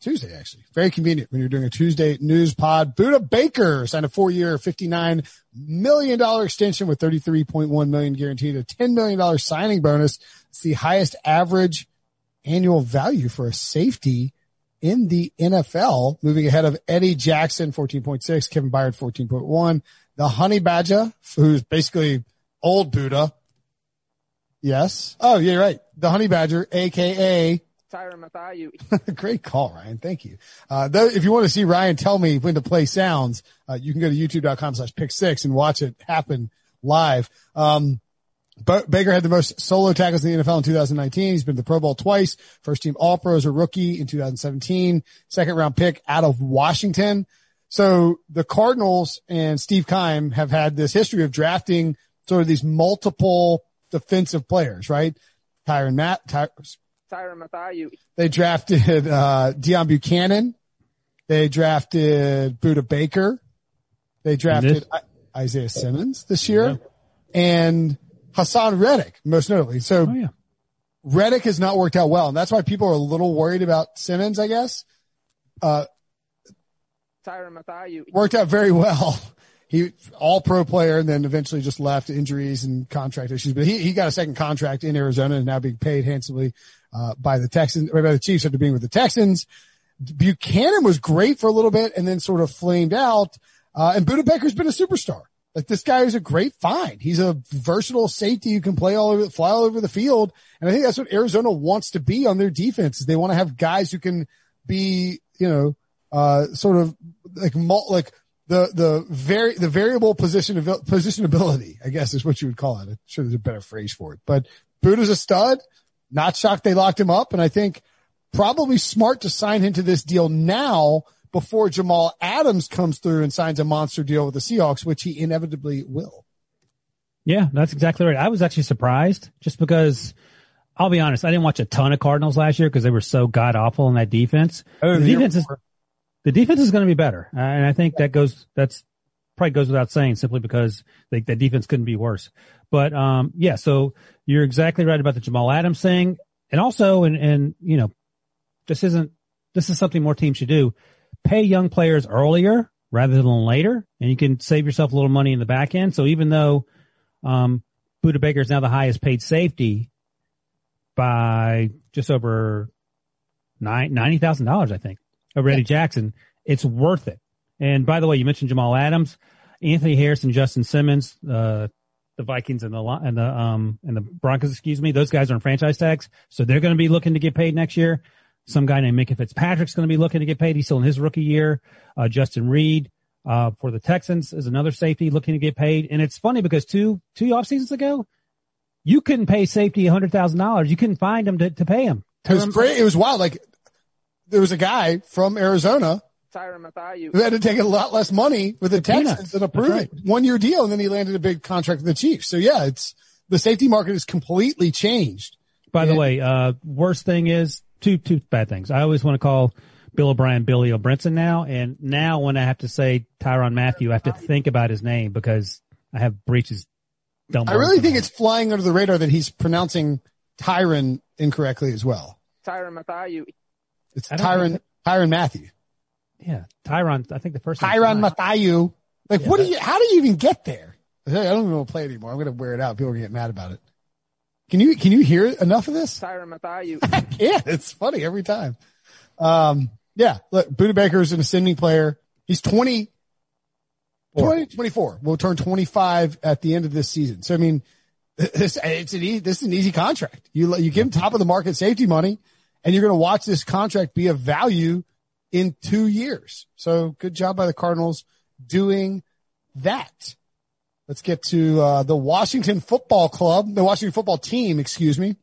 Tuesday, actually. Very convenient when you're doing a Tuesday news pod. Budda Baker signed a four year, $59 million extension with 33.1 million guaranteed, a $10 million signing bonus. It's the highest average annual value for a safety in the NFL, moving ahead of Eddie Jackson, 14.6, Kevin Byard, 14.1, the Honey Badger, who's basically old Budda. Yes. Oh, yeah, right. The Honey Badger, aka Tyron Mathieu. Great call, Ryan. Thank you. Uh, if you want to see Ryan tell me when to play sounds, uh, you can go to youtube.com slash pick six and watch it happen live. Um, Baker had the most solo tackles in the NFL in 2019. He's been to the Pro Bowl twice. First team All Pro as a rookie in 2017. Second round pick out of Washington. So the Cardinals and Steve Keim have had this history of drafting sort of these multiple defensive players, right? Tyron Matt, Ty- Tyron Mathieu. they drafted uh, Deone Bucannon. They drafted Budda Baker. They drafted I- Isaiah Simmons this year, and Haason Reddick, most notably. So Oh yeah. Reddick has not worked out well, and that's why people are a little worried about Simmons. I guess Tyron Mathieu. worked out very well. He all pro player and then eventually just left injuries and contract issues. But he, he got a second contract in Arizona and now being paid handsomely uh, by the Texans by the Chiefs after being with the Texans. Bucannon was great for a little bit and then sort of flamed out. Uh, and Budda Baker's been a superstar. Like this guy is a great find. He's a versatile safety who can play all over, fly all over the field. And I think that's what Arizona wants to be on their defense. Is they want to have guys who can be, you know, uh, sort of like like the the very the variable position of positionability, I guess is what you would call it. I'm sure there's a better phrase for it. But Budda's a stud. Not shocked they locked him up, and I think probably smart to sign him to this deal now before Jamal Adams comes through and signs a monster deal with the Seahawks, which he inevitably will. Yeah, that's exactly right. I was actually surprised just because I'll be honest, I didn't watch a ton of Cardinals last year because they were so god awful in that defense. Oh, the the defense is the defense is going to be better, uh, and I think that goes that's probably goes without saying simply because they, the defense couldn't be worse. But um, yeah, so you're exactly right about the Jamal Adams thing, and also, and and you know, this isn't this is something more teams should do. Pay young players earlier rather than later, and you can save yourself a little money in the back end. So even though um, Budda Baker is now the highest paid safety by just over thousand dollars, I think, over Eddie Jackson. It's worth it. And by the way, you mentioned Jamal Adams, Anthony Harrison, Justin Simmons, uh, the Vikings and the and the um and the Broncos, excuse me. Those guys are on franchise tags, so they're going to be looking to get paid next year. Some guy named Minkah Fitzpatrick's going to be looking to get paid. He's still in his rookie year. Uh, Justin Reid, uh, for the Texans is another safety looking to get paid. And it's funny because two, two off seasons ago, you couldn't pay safety a hundred thousand dollars. You couldn't find him to, to pay him. It was great. It was wild. Like there was a guy from Arizona Tyron Mathieu. who had to take a lot less money with the peanuts. Texans and approve That's it. One year deal, and then he landed a big contract with the Chiefs. So yeah, it's the safety market has completely changed. By the way, uh, worst thing is two, two bad things. I always want to call Bill O'Brien Billy O'Brinson now. And now when I have to say Tyron Matthew, I have to think about his name because I have breaches. Dumb I really think it's flying under the radar that he's pronouncing Tyron incorrectly as well. Tyron Mathieu. It's Tyron think Tyron Matthew. yeah, Tyron. I think the first Tyron Ty. Matthew. Like Yeah, what do you? How do you even get there? I don't even want to play anymore. I'm going to wear it out. People are going to get mad about it. Can you can you hear enough of this? Tyron Mathieu. I can't. It's funny every time. Um, yeah, look, Budda Baker is an ascending player. He's 20, 20, 24. Will turn 25 at the end of this season. So, I mean, this, it's an easy, this is an easy contract. You, you give him top of the market safety money and you're going to watch this contract be of value in two years. So good job by the Cardinals doing that. Let's get to, uh, the Washington football club, the Washington football team, excuse me.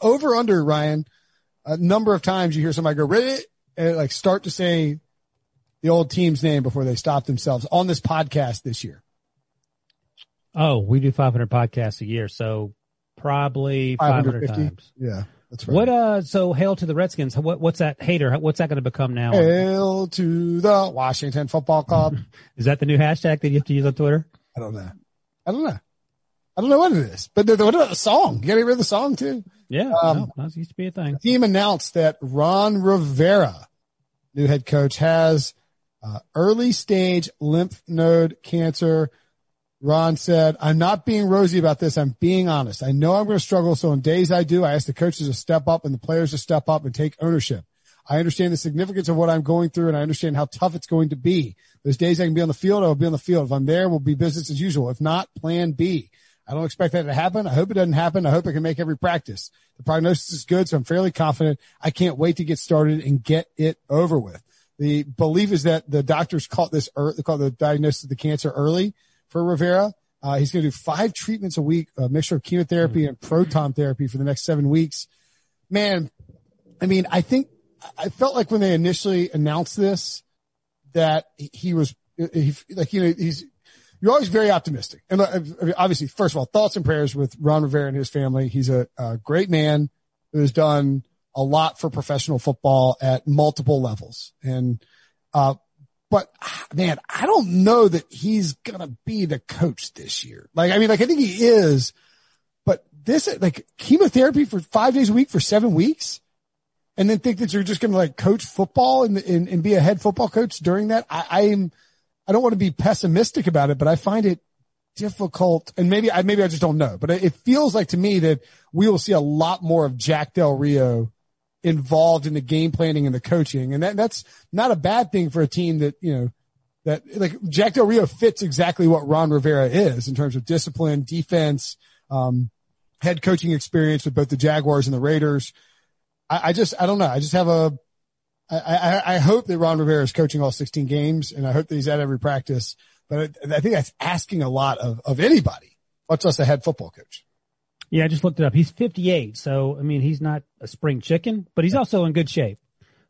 Over under Ryan, a number of times you hear somebody go, really? And like start to say the old team's name before they stop themselves on this podcast this year. Oh, we do 500 podcasts a year. So probably 500 550. times. Yeah, that's right. What, uh, so hail to the Redskins. What, what's that hater? What's that going to become now? Hail to the Washington football club. Is that the new hashtag that you have to use on Twitter? I don't know. I don't know. I don't know what it is, but the, what about the song? You got to hear the song too. Yeah. Um, no, that used to be a thing. team announced that Ron Rivera new head coach, has uh, early stage lymph node cancer. Ron said, I'm not being rosy about this. I'm being honest. I know I'm going to struggle. So in days I do, I ask the coaches to step up and the players to step up and take ownership. I understand the significance of what I'm going through and I understand how tough it's going to be. There's days I can be on the field. I will be on the field. If I'm there, we'll be business as usual. If not, plan B. I don't expect that to happen. I hope it doesn't happen. I hope I can make every practice. The prognosis is good, so I'm fairly confident. I can't wait to get started and get it over with. The belief is that the doctors caught this, they call the diagnosis of the cancer early for Rivera. Uh, he's going to do five treatments a week, a mixture of chemotherapy and proton therapy for the next seven weeks. Man, I mean, I think I felt like when they initially announced this that he was he, like you know he's you're always very optimistic and uh, obviously first of all thoughts and prayers with Ron Rivera and his family. He's a, a great man who has done a lot for professional football at multiple levels and uh, but ah, man, I don't know that he's gonna be the coach this year. Like I mean, like I think he is, but this like chemotherapy for five days a week for seven weeks and then think that you're just going to like coach football and, and, and, be a head football coach during that. I, I'm, I don't want to be pessimistic about it, but I find it difficult. And maybe I, maybe I just don't know, but it feels like to me that we will see a lot more of Jack Del Rio involved in the game planning and the coaching. And that, that's not a bad thing for a team that, you know, that like Jack Del Rio fits exactly what Ron Rivera is in terms of discipline, defense, um, head coaching experience with both the Jaguars and the Raiders. I, I just, I don't know. I just have a, I, I, I hope that Ron Rivera is coaching all 16 games and I hope that he's at every practice, but I, I think that's asking a lot of, of anybody, much less a head football coach. Yeah, I just looked it up. He's 58. So, I mean, he's not a spring chicken, but he's also in good shape.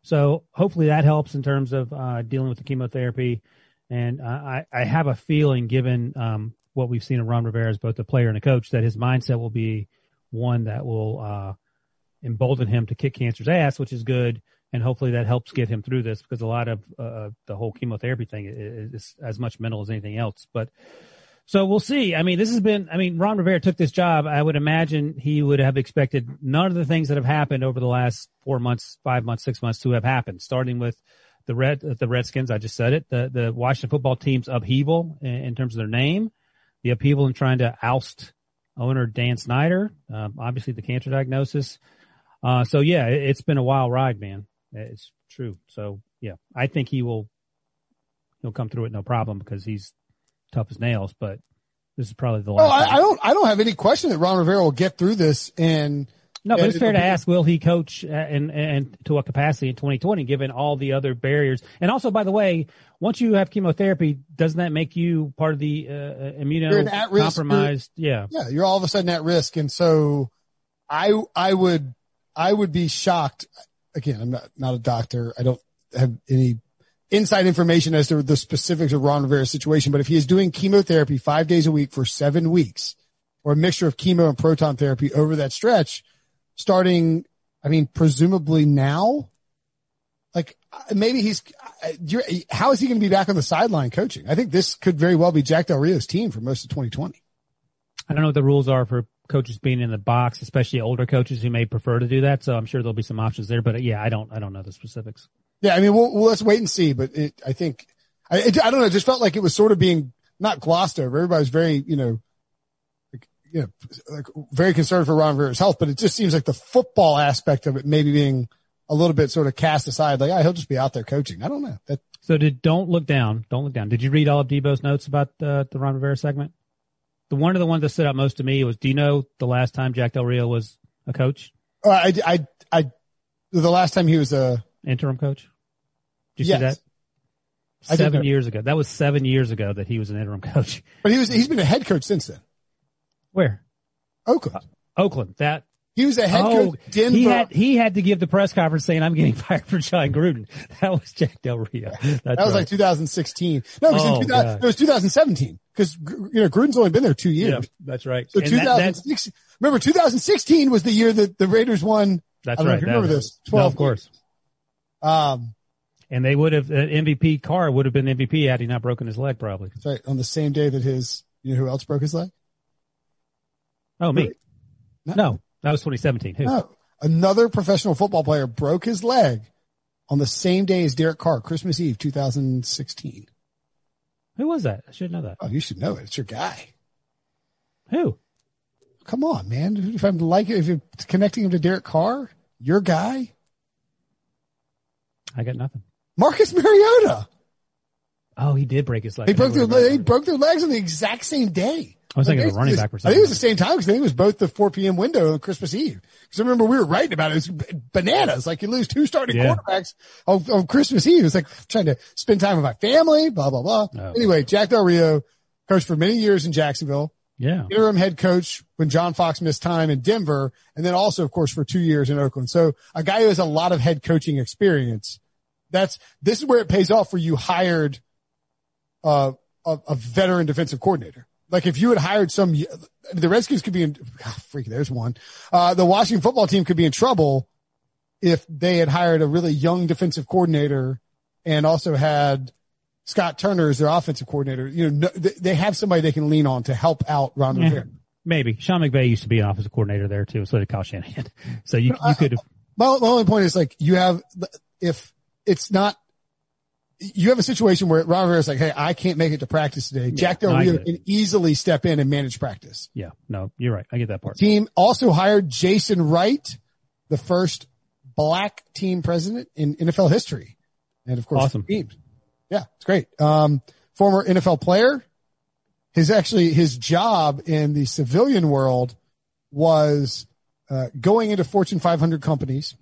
So hopefully that helps in terms of, uh, dealing with the chemotherapy. And uh, I, I have a feeling given, um, what we've seen of Ron Rivera as both a player and a coach that his mindset will be one that will, uh, embolden him to kick cancer's ass, which is good. And hopefully that helps get him through this because a lot of uh, the whole chemotherapy thing is, is as much mental as anything else. But so we'll see. I mean, this has been, I mean, Ron Rivera took this job. I would imagine he would have expected none of the things that have happened over the last four months, five months, six months to have happened, starting with the red, the Redskins. I just said it, the, the Washington football team's upheaval in, in terms of their name, the upheaval in trying to oust owner Dan Snyder, um, obviously the cancer diagnosis, uh, so yeah, it, has been a wild ride, man. It's true. So yeah, I think he will, he'll come through it no problem because he's tough as nails, but this is probably the last. Well, I, I, don't, I don't have any question that Ron Rivera will get through this and. No, but it's fair to ask, will he coach and, and to what capacity in 2020, given all the other barriers? And also, by the way, once you have chemotherapy, doesn't that make you part of the uh, immunocompromised? Yeah. Yeah. You're all of a sudden at risk. And so I, I would, I would be shocked. Again, I'm not, not a doctor. I don't have any inside information as to the specifics of Ron Rivera's situation, but if he is doing chemotherapy five days a week for seven weeks or a mixture of chemo and proton therapy over that stretch, starting, I mean, presumably now, like maybe he's, how is he going to be back on the sideline coaching? I think this could very well be Jack Del Rio's team for most of 2020. I don't know what the rules are for coaches being in the box, especially older coaches who may prefer to do that. So I'm sure there'll be some options there. But yeah, I don't, I don't know the specifics. Yeah, I mean, we'll, we'll let's wait and see. But it, I think, I, it, I don't know. It just felt like it was sort of being not glossed over. Everybody was very, you know, like, you know, like very concerned for Ron Rivera's health. But it just seems like the football aspect of it maybe being a little bit sort of cast aside. Like, oh, he'll just be out there coaching. I don't know. That, so did don't look down. Don't look down. Did you read all of Debo's notes about uh, the Ron Rivera segment? the one of the ones that stood out most to me was, do you know the last time Jack Del Rio was a coach? Uh, I, I, I, the last time he was a interim coach. Did you yes. see that? Seven years ago. That was seven years ago that he was an interim coach. But he was, he's been a head coach since then. Where? Oakland. Uh, Oakland. That he was a head oh, coach. Denver. He had he had to give the press conference saying, "I'm getting fired for Jon Gruden." That was Jack Del Rio. That's that was right. like 2016. No, it was, oh, 2000, it was 2017 because you know Gruden's only been there two years. Yeah, that's right. So 2016. remember, 2016 was the year that the Raiders won. That's right. remember this? 12. No, of course. Um, and they would have uh, MVP Carr would have been MVP had he not broken his leg, probably. That's right. On the same day that his, you know, who else broke his leg? Oh, me. No. no. That was 2017. Who? No, another professional football player broke his leg on the same day as Derek Carr, Christmas Eve, 2016. Who was that? I should know that. Oh, you should know it. It's your guy. Who? Come on, man. If I'm like, if you're connecting him to Derek Carr, your guy, I got nothing. Marcus Mariota. Oh, he did break his leg. He broke their, they broke their legs on the exact same day. I was thinking of a running back or something. I think it was the same time because I think it was both the 4 p.m. window on Christmas Eve. Because I remember we were writing about it. It was bananas. Like you lose two starting Yeah. quarterbacks on, on Christmas Eve. It's like trying to spend time with my family, blah, blah, blah. Oh. Anyway, Jack Del Rio coached for many years in Jacksonville, Yeah. interim head coach when John Fox missed time in Denver, and then also, of course, for two years in Oakland. So a guy who has a lot of head coaching experience. That's, this is where it pays off for you hired, uh, a, a veteran defensive coordinator. Like if you had hired some, the Redskins could be in, ah, freak, there's one. Uh, the Washington football team could be in trouble if they had hired a really young defensive coordinator and also had Scott Turner as their offensive coordinator. You know, no, they- have somebody they can lean on to help out Ron Yeah. Rivera. Maybe. Sean McVay used to be an offensive coordinator there too. So did Kyle Shanahan. So you, you could have, My, my only point is like you have, if it's not, you have a situation where Ron Rivera's like, Hey, I can't make it to practice today. Jack Del Rio can easily step in and manage practice. yeah, no, you're right. I get that part. Team also hired Jason Wright, the first black team president in NFL history. And of course, Awesome. teams. Yeah, it's great. Um, former NFL player. His actually, his job in the civilian world was, uh, going into Fortune 500 companies,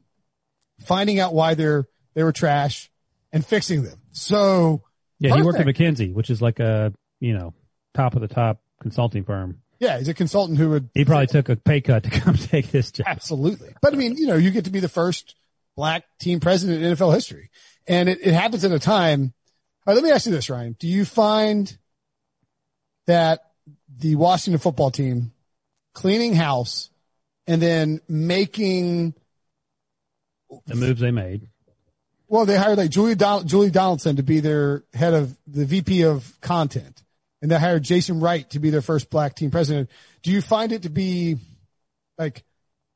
finding out why they're, they were trash and fixing them. So Yeah. He worked at Perfect. McKinsey, which is like a, you know, top of the top consulting firm. yeah, he's a consultant who would He probably took a pay cut to come take this job. Absolutely. But I mean, you know, you get to be the first black team president in NFL history. And it, it happens at a time. All right, let me ask you this, Ryan. Do you find that the Washington football team cleaning house and then making, The moves they made. Well, they hired like Julie, Don, Julie Donaldson to be their head of the VP of content and they hired Jason Wright to be their first black team president. Do you find it to be like,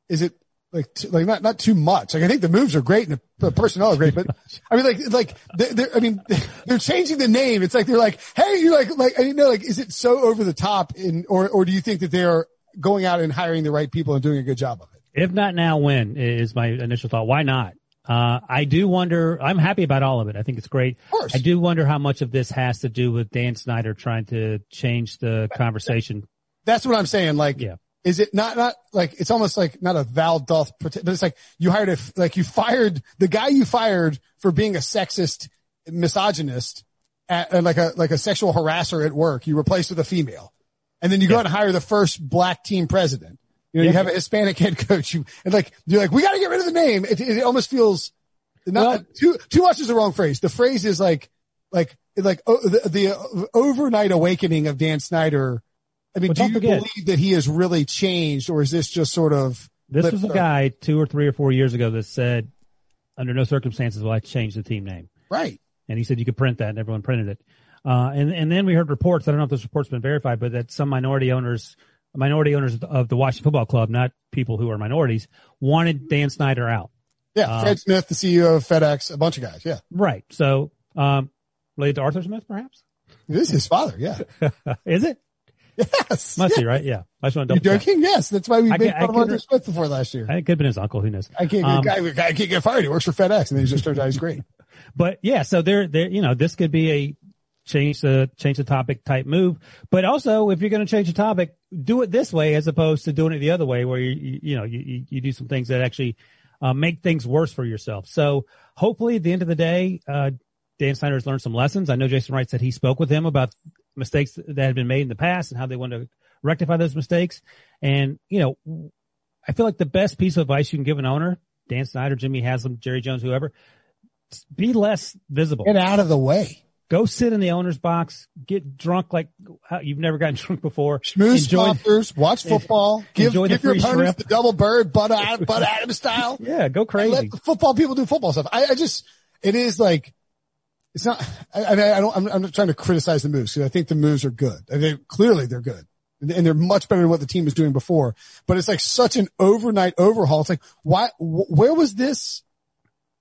is it like, t- like not, not too much? Like I think the moves are great and the, the personnel is great, but I mean, like, like they're, they're, I mean, they're changing the name. It's like, they're like, Hey, you like, like, I didn't know, like, is it so over the top in, or, or do you think that they're going out and hiring the right people and doing a good job of it? If not now, when is my initial thought. Why not? Uh, I do wonder, I'm happy about all of it. I think it's great. Of course. I do wonder how much of this has to do with Dan Snyder trying to change the conversation. That's what I'm saying. Like, Yeah. is it not, not like, it's almost like not a Val doth but it's like you hired a, like you fired the guy you fired for being a sexist, misogynist at, and like a, like a sexual harasser at work. You replaced with a female and then you go Yeah. out and hire the first black team president. You know, you have a Hispanic head coach. You, and like, you're like, we got to get rid of the name. It, it almost feels not Well- too, too much is the wrong phrase. The phrase is like, like, like oh, the, the overnight awakening of Dan Snyder. I mean, do you forget- believe that he has really changed or is this just sort of This was a guy two or three or four years ago that said, under no circumstances will I change the team name. Right. And he said you could print that and everyone printed it. Uh, and, and then we heard reports, I don't know if this report's been verified, but that some minority owners, minority owners of the Washington football club, not people who are minorities, wanted Dan Snyder out. Yeah. Uh, Fred Smith, the CEO of FedEx, a bunch of guys. Yeah. Right. So, um, related to Arthur Smith, perhaps? This is his father. Yeah. Is it? Yes. Must yeah. be, right? Yeah. I just want to double check. joking? Yes. That's why we I made fun of Arthur Smith before last year. It could have been his uncle. Who knows? I can't, Um, guy, guy can't get fired. He works for FedEx and then he just turns out he's great. But yeah, so there, there, you know, this could be a change the change the topic type move. But also, if you're going to change the topic, do it this way as opposed to doing it the other way, where you you, you know you, you do some things that actually uh, make things worse for yourself. So hopefully, at the end of the day, uh, Dan Snyder has learned some lessons. I know Jason Wright said he spoke with him about mistakes that had been made in the past and how they want to rectify those mistakes. And you know, I feel like the best piece of advice you can give an owner, Dan Snyder, Jimmy Haslam, Jerry Jones, whoever, be less visible. Get out of the way. Go sit in the owner's box, get drunk like you've never gotten drunk before. Schmooze Enjoy- watch football, give, give your opponents shrimp. the double bird, Bud, Bud Adams style. Yeah, go crazy. let the football people do football stuff. I, I just, it is like, it's not, I, I, mean, I don't, I'm, I'm not trying to criticize the moves because I think the moves are good. I think clearly they're good and and they're much better than what the team was doing before, but it's like such an overnight overhaul. It's like, why, wh- where was this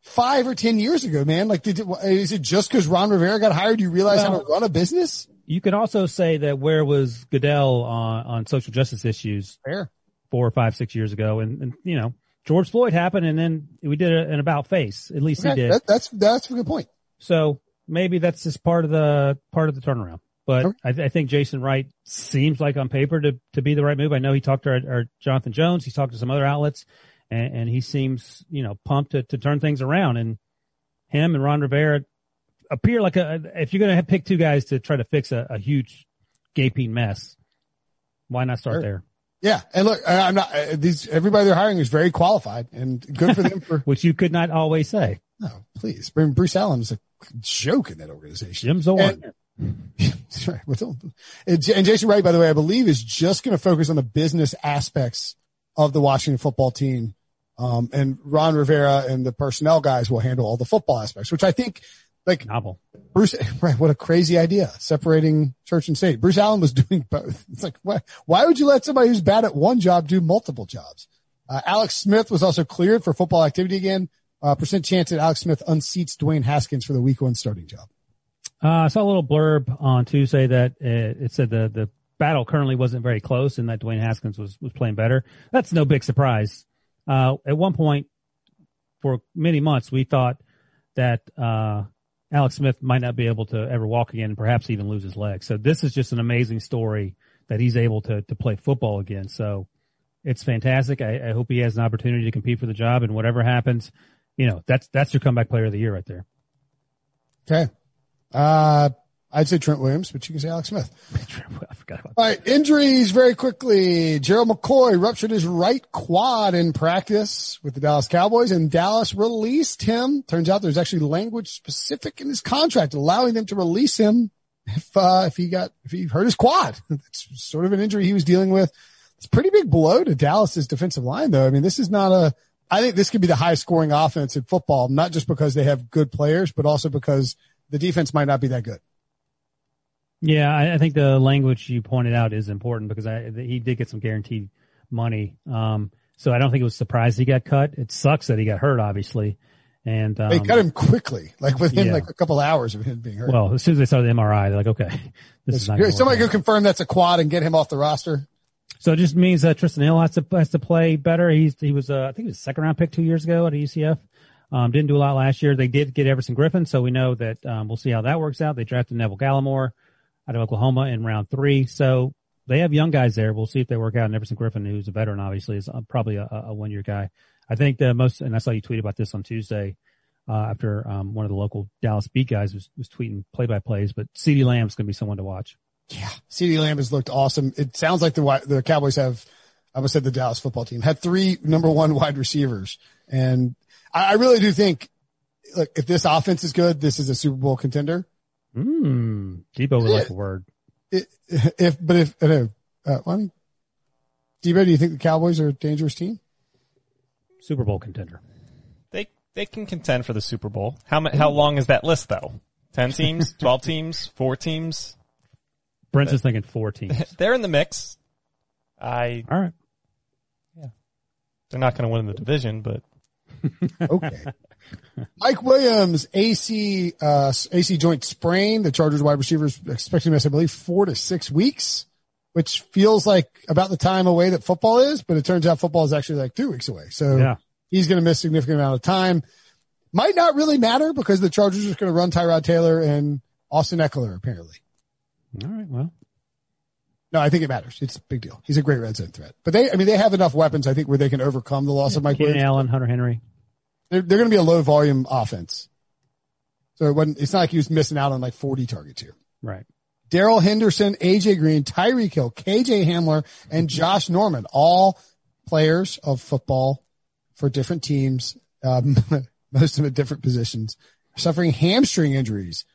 five or ten years ago, man. Like, did it, is it just because Ron Rivera got hired? You realize how to run a business? You can also say that where was Goodell on, on social justice issues Fair. four or five, six years ago? And, and you know, George Floyd happened and then we did a, an about face. At least he did. that, that's that's a good point. So maybe that's just part of the part of the turnaround. But Okay. I, I think Jason Wright seems like on paper to to be the right move. I know he talked to our, our Jonathan Jones. He's talked to some other outlets, and, and he seems you know pumped to to turn things around. And him and Ron Rivera appear like a if you're going to pick two guys to try to fix a, a huge gaping mess, why not start Sure. there? Yeah, and look, I'm not uh, these. Everybody they're hiring is very qualified, and good for them for. Which you could not always say. No, please, I mean, Bruce Allen is a joke in that organization. Jim Zorn. That's right. With all- And J- and Jason Wright, by the way, I believe is just going to focus on the business aspects of the Washington football team. Um, and Ron Rivera and the personnel guys will handle all the football aspects, which I think like novel. Bruce, right. What a crazy idea separating church and state. Bruce Allen was doing both. It's like, why, why would you let somebody who's bad at one job do multiple jobs? Uh, Alex Smith was also cleared for football activity again. Uh, percent chance that Alex Smith unseats Dwayne Haskins for the week one starting job. Uh, I saw a little blurb on Tuesday that uh, it said the the battle currently wasn't very close and that Dwayne Haskins was was playing better. That's no big surprise. Uh, at one point, for many months, we thought that uh, Alex Smith might not be able to ever walk again, and perhaps even lose his leg. So this is just an amazing story that he's able to to play football again. So it's fantastic. I, I hope he has an opportunity to compete for the job, and whatever happens, you know, that's that's your comeback player of the year right there. Okay. Uh, I'd say Trent Williams, but you can say Alex Smith. I forgot about All right. Injuries very quickly. Gerald McCoy ruptured his right quad in practice with the Dallas Cowboys and Dallas released him. Turns out there's actually language specific in his contract allowing them to release him if, uh, if he got, if he hurt his quad. It's sort of an injury he was dealing with. It's a pretty big blow to Dallas's defensive line though. I mean, this is not a, I think this could be the highest scoring offense in football, not just because they have good players, but also because the defense might not be that good. Yeah, I, I think the language you pointed out is important because I, he did get some guaranteed money. Um, so I don't think it was surprised he got cut. It sucks that he got hurt, obviously. And, um, They cut him quickly, like within yeah. like a couple hours of him being hurt. well, as soon as they saw the MRI, they're like, okay, this is not gonna Somebody go confirm that's a quad and get him off the roster. So it just means that Trysten Hill has to, has to play better. He's, he was, uh, I think he was a second round pick two years ago at UCF. Um, didn't do a lot last year. They did get Everson Griffen. So we know that, um, we'll see how that works out. They drafted Neville Gallimore out of Oklahoma in round three. So they have young guys there. We'll see if they work out. And Everson Griffen, who's a veteran, obviously is uh, probably a, a one year guy. I think the most, and I saw you tweet about this on Tuesday, uh, after, um, one of the local Dallas beat guys was, was tweeting play by plays, but CeeDee Lamb's going to be someone to watch. Yeah. CeeDee Lamb has looked awesome. It sounds like the, the Cowboys have, I almost said the Dallas football team had three number one wide receivers. And I, I really do think, look, if this offense is good, this is a Super Bowl contender. Hmm. Debo would like a word. It, if, but if, uh, uh, I mean, Debo, do you think the Cowboys are a dangerous team? Super Bowl contender. They they can contend for the Super Bowl. How ma- how long is that list though? Ten teams, twelve teams, four teams. Brent's is thinking four teams. They're in the mix. I All right. Yeah, they're not going to win the division, but Okay. Mike Williams, AC, uh, AC joint sprain. The Chargers wide receivers expecting to miss, I believe, four to six weeks, which feels like about the time away that football is, but it turns out football is actually like two weeks away. So Yeah. he's going to miss a significant amount of time. Might not really matter because the Chargers are going to run Tyrod Taylor and Austin Ekeler, apparently. All right. Well, No, I think it matters. It's a big deal. He's a great red zone threat. But they, I mean, they have enough weapons, I think, where they can overcome the loss of Mike Keenan Williams. Allen, Hunter Henry. They're, they're going to be a low volume offense. So it wasn't, it's not like he was missing out on like 40 targets here. Right. Darrell Henderson, AJ Green, Tyreek Hill, KJ Hamler, and Josh Norman, all players of football for different teams, um, most of them at different positions, suffering hamstring injuries.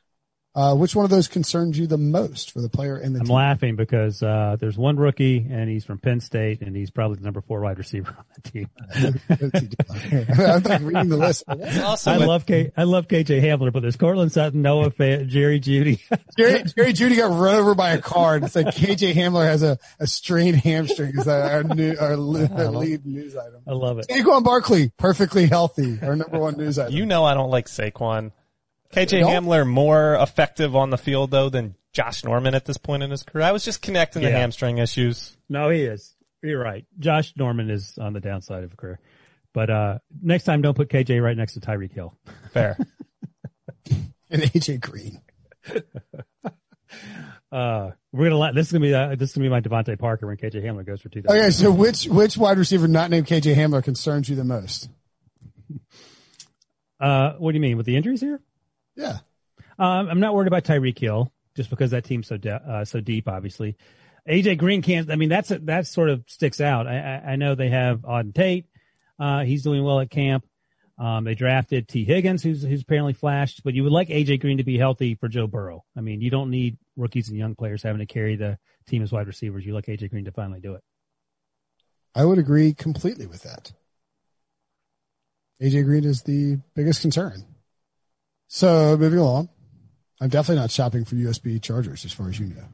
Uh, which one of those concerns you the most for the player and the team. I'm team? laughing because uh, there's one rookie and he's from Penn State and he's probably the number four wide receiver on the team. I'm like reading the list. Also, I love K. I love KJ Hamler, but there's Courtland Sutton, Noah Fant, Jerry Jeudy. Jerry, Jerry Jeudy got run over by a car. and It's like KJ Hamler has a, a strained hamstring. Is our new our, our lead news item. I love it. Saquon Barkley perfectly healthy. Our number one news item. you know I don't like Saquon. KJ? Hamler more effective on the field though than Josh Norman at this point in his career. I was just connecting the Yeah. hamstring issues. No, he is. You're right. Josh Norman is on the downside of a career. But uh next time, don't put KJ right next to Tyreek Hill. Fair. and AJ Green. Uh, we're gonna let this is gonna be uh, this is gonna be my DeVante Parker when KJ Hamler goes for two. Okay, so which which wide receiver not named KJ Hamler concerns you the most? Uh, what do you mean with the injuries here? Yeah. Um, I'm not worried about Tyreek Hill just because that team's so de- uh, so deep. Obviously, AJ Green can't. I mean, that's a, that sort of sticks out. I, I, I know they have Auden Tate. Uh, he's doing well at camp. Um, they drafted Tee Higgins, who's who's apparently flashed. But you would like AJ Green to be healthy for Joe Burrow. I mean, you don't need rookies and young players having to carry the team as wide receivers. You like AJ Green to finally do it. I would agree completely with that. AJ Green is the biggest concern. So moving along, I'm definitely not shopping for USB chargers as far as you know.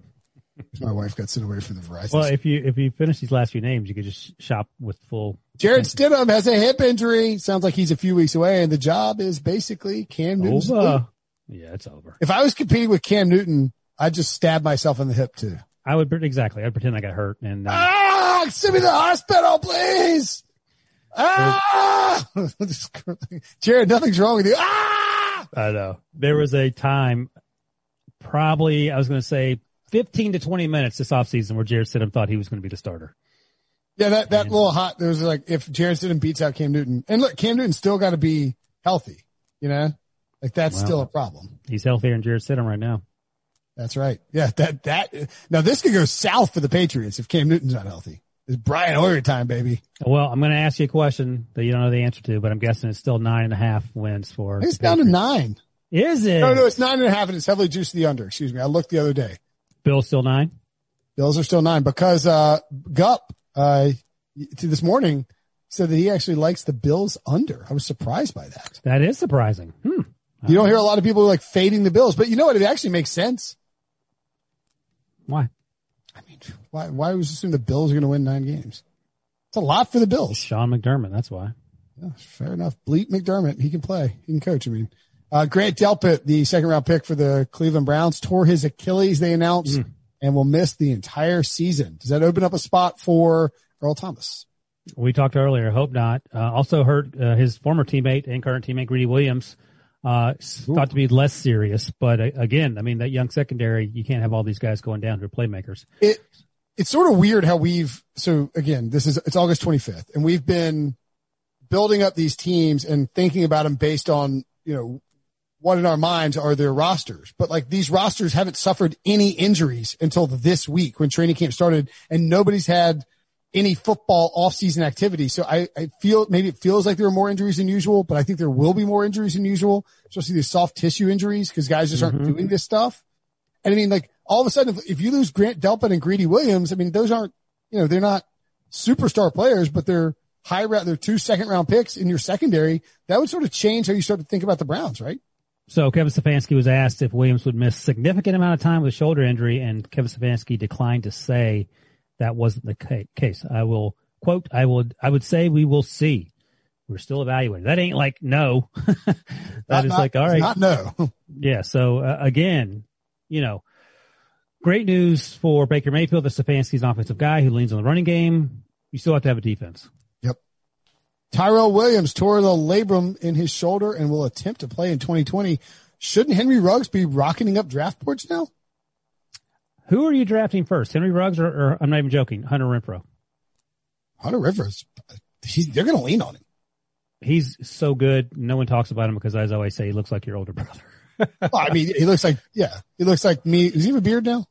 My wife got sent away from the Verizon. Well, if you if you finish these last few names, you could just shop with full. Jarrett Stidham has a hip injury. Sounds like he's a few weeks away, and the job is basically Cam Newton's. Over. Yeah, it's over. If I was competing with Cam Newton, I'd just stab myself in the hip too. I would exactly. I'd pretend I got hurt and. Um, Ah, send me to the hospital, please. Ah, Jared, nothing's wrong with you. Ah, I know. There was a time, probably, I was going to say 15 to 20 minutes this offseason where Jarrett Stidham thought he was going to be the starter. yeah, that that little hot. There was like if Jarrett Stidham beats out Cam Newton, and look, Cam Newton still got to be healthy. You know, like that's Wow. still a problem. He's healthier than Jarrett Stidham right now. That's right. Yeah, that that now this could go south for the Patriots if Cam Newton's not healthy. It's Brian Hoyer time, baby. Well, I'm going to ask you a question that you don't know the answer to, but I'm guessing it's still nine and a half wins for. It's down to nine. Is it? No, no, it's nine and a half, and it's heavily juiced to the under. Excuse me. I looked the other day. Bill's still nine? Bills are still nine because uh, Gup uh, to this morning said that he actually likes the Bills under. I was surprised by that. That is surprising. Hmm. You don't hear a lot of people like fading the Bills, but you know what? It actually makes sense. Why? I mean, why why was assume the Bills are going to win nine games? It's a lot for the Bills. Sean McDermott. That's why. Yeah, fair enough. Bleep McDermott, he can play. He can coach. I mean, uh, Grant Delpit, the second round pick for the Cleveland Browns, tore his Achilles, they announced, and will miss the entire season. Does that open up a spot for Earl Thomas? We talked earlier. Hope not. Uh, also hurt uh, his former teammate and current teammate Greedy Williams. Uh, thought to be less serious, but uh, again, I mean that young secondary, you can't have all these guys going down to playmakers. it it's sort of weird how we've so again this is it's august 25th and we've been building up these teams and thinking about them based on you know what in our minds are their rosters but like these rosters haven't suffered any injuries until this week when training camp started and nobody's had any football off-season activity so i i feel maybe it feels like there are more injuries than usual but i think there will be more injuries than usual especially these soft tissue injuries because guys just aren't mm-hmm. doing this stuff and I mean, like all of a sudden, if, if you lose Grant Delpit and Greedy Williams, I mean, those aren't, you know, they're not superstar players, but they're high round, they're two second round picks in your secondary. That would sort of change how you start to think about the Browns, right? So Kevin Stefanski was asked if Williams would miss significant amount of time with a shoulder injury, and Kevin Stefanski declined to say that wasn't the case. I will quote, I would, I would say we will see. We're still evaluating. That ain't like no. that Not- is not- like, all right. Not no. Yeah. So uh, again, you know, great news for Baker Mayfield. The Stefanski's an offensive guy who leans on the running game. You still have to have a defense. yep. Tyrell Williams tore the labrum in his shoulder and will attempt to play in 2020. Shouldn't Henry Ruggs be rocketing up draft boards now? Who are you drafting first, Henry Ruggs or, or I'm not even joking, Hunter Renfrow? Hunter Rivers, he's, they're going to lean on him. He's so good. No one talks about him because, as I always say, he looks like your older brother. Well, I mean, he looks like, yeah, he looks like me. Does he have a beard now?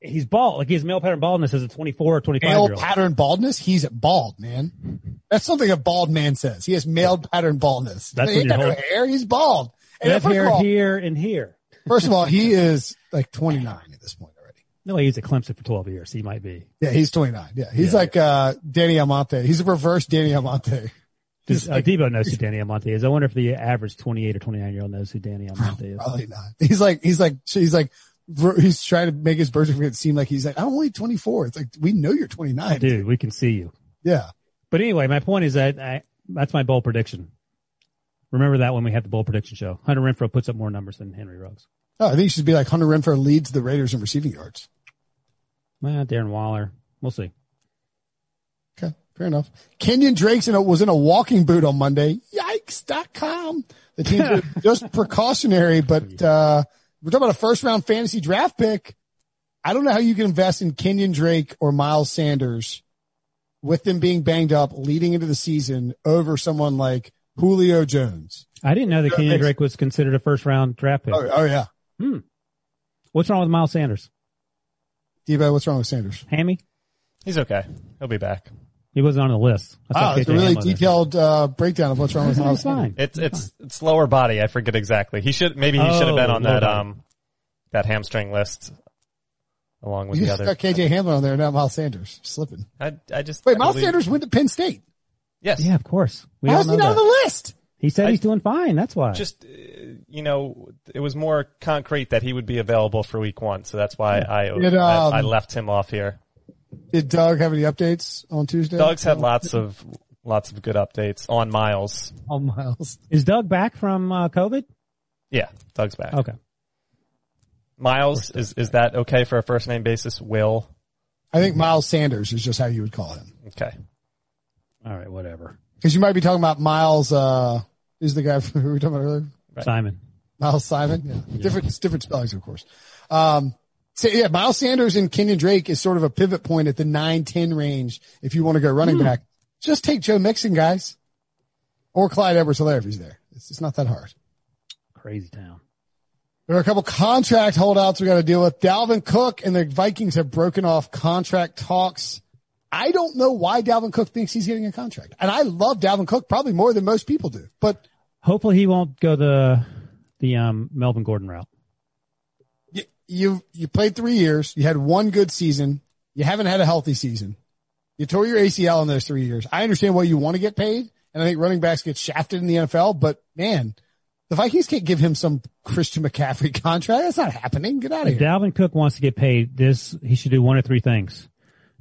He's bald. Like he has male pattern baldness as a 24 or 25 male year old. pattern baldness. He's bald, man. That's something a bald man says. He has male pattern baldness. That's he got you're no holding- hair. He's bald. And hair all, here and here. First of all, he is like 29 at this point. No, he was at Clemson for 12 years. He might be. Yeah, he's 29. Yeah, he's like uh Danny Almonte. He's a reverse Danny Almonte. Does, uh, Debo knows who Danny Almonte is. I wonder if the average 28 or 29 year old knows who Danny Almonte is. Probably not. He's like he's like he's like he's trying to make his birth certificate seem like he's like I'm only 24. It's like we know you're 29, Dude, we can see you. Yeah. But anyway, my point is that I, that's my bold prediction. Remember that when we had the bold prediction show. Hunter Renfrow puts up more numbers than Henry Ruggs. Oh, I think it should be like Hunter Renfrow leads the Raiders in receiving yards. Well, Darren Waller. We'll see. Okay, fair enough. Kenyan Drake's in a, was in a walking boot on Monday. Yikes.com. The teams are just precautionary, but, uh, we're talking about a first round fantasy draft pick. I don't know how you can invest in Kenyan Drake or Miles Sanders with them being banged up leading into the season over someone like Julio Jones. I didn't know that Kenyan Drake was considered a first round draft pick. Oh, oh yeah. What's wrong with Miles Sanders? Debo, what's wrong with Sanders? Hammy? He's okay. He'll be back. He wasn't on the list. I Ah, thought it's a really detailed, uh, breakdown of what's wrong with He's Miles fine. It's it's it's lower body. I forget exactly. He should maybe he should have been Oh, on that body. um that hamstring list along with You the just other. got KJ Hamler on there, not Miles Sanders. Slipping. I I just Wait, I Miles believe- Sanders went to Penn State. Yes. Yeah, of course. We How all is know he not on the list? He said I- he's doing fine. That's why. Just uh, you know, it was more concrete that he would be available for week one, so that's why I Did, um, I, I left him off here. Did Doug have any updates on Tuesday? Doug's had lots of lots of good updates on Miles. on Miles. is Doug back from uh, COVID? Yeah, Doug's back. Okay. Miles is is that okay for a first name basis? Will I think Miles Sanders is just how you would call him. okay. All right. Whatever. Because you might be talking about Miles, uh, who's the guy who we were talking about earlier? Simon. Miles Simon. Yeah. Different, different spellings, of course. Um, so yeah, Miles Sanders and Kenyan Drake is sort of a pivot point at the 9-10 range. If you want to go running back, just take Joe Mixon, guys. Or Clyde Edwards Helaire if he's there. It's, it's not that hard. Crazy town. There are a couple contract holdouts we got to deal with. Dalvin Cook and the Vikings have broken off contract talks. I don't know why Dalvin Cook thinks he's getting a contract. And I love Dalvin Cook probably more than most people do, but Hopefully he won't go the the um, Melvin Gordon route. you, you, you played three years. You had one good season. You haven't had a healthy season. You tore your ACL in those three years. I understand why you want to get paid. And I think running backs get shafted in the NFL, but man, the Vikings can't give him some Christian McCaffrey contract. That's not happening. Get out of If here. Dalvin Cook wants to get paid, this he should do one of three things: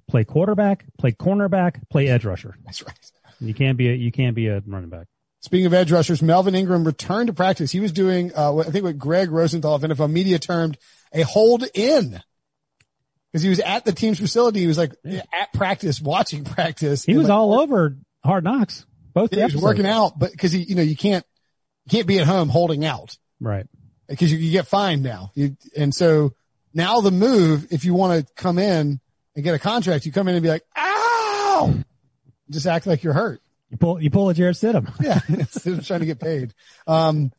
play quarterback, play cornerback, play edge rusher. That's right. You can't be a you can't be a running back. Speaking of edge rushers, Melvin Ingram returned to practice. He was doing, uh, what I think what Greg Rosenthal of NFL Media termed a hold in. Because he was at the team's facility. He was like at practice, watching practice. He was like, all over Hard Knocks. Both he was working out, but because he, you know, you can't, you can't be at home holding out Right. because you, you get fined now. You, and so now the move, if you want to come in and get a contract, you come in and be like, ow, just act like you're hurt. You pull you pull a Jarrett Stidham. Yeah, of trying to get paid. Um,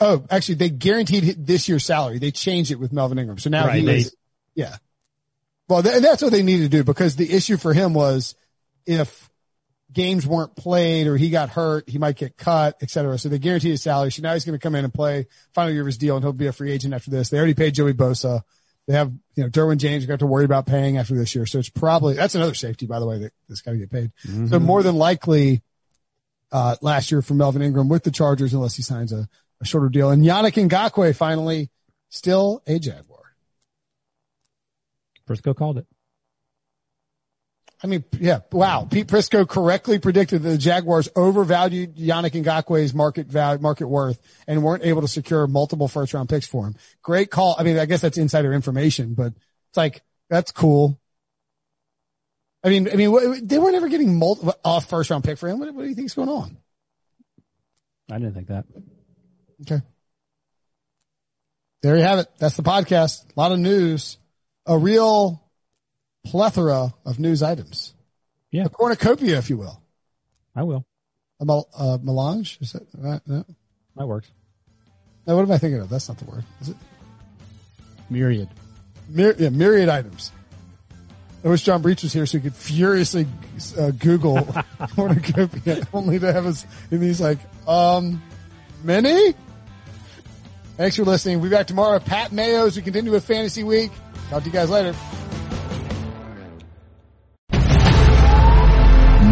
oh, actually, they guaranteed this year's salary. They changed it with Melvin Ingram, so now Right, he they- is. Yeah. Well, th- and that's what they need to do because the issue for him was if games weren't played or he got hurt, he might get cut, et cetera. So they guaranteed his salary. So now he's going to come in and play final year of his deal, and he'll be a free agent after this. They already paid Joey Bosa. They have, you know, Derwin James got to worry about paying after this year. So it's probably, that's another safety, by the way, that, that's got to get paid. So more than likely, uh, last year for Melvin Ingram with the Chargers, unless he signs a, a shorter deal. And Yannick Ngakoue finally still a Jaguar. Prisco called it. I mean, yeah, wow. Pete Prisco correctly predicted that the Jaguars overvalued Yannick Ngakoue's market value, market worth and weren't able to secure multiple first round picks for him. Great call. I mean, I guess that's insider information, but it's like, that's cool. I mean, I mean, they weren't ever getting multiple off first round pick for him. What, what do you think's going on? I didn't think that. Okay. There you have it. That's the podcast. A lot of news, a real plethora of news items. Yeah. A cornucopia, if you will. I will. A mel- uh, melange? Is that right? No. That works. no, what am I thinking of? That's not the word. Is it? Myriad. Myri- yeah, myriad items. I wish John Breech was here so he could furiously uh, Google cornucopia, only to have us in these like, um, many? Thanks for listening. We'll be back tomorrow. Pat Mayo as we continue with Fantasy Week. Talk to you guys later.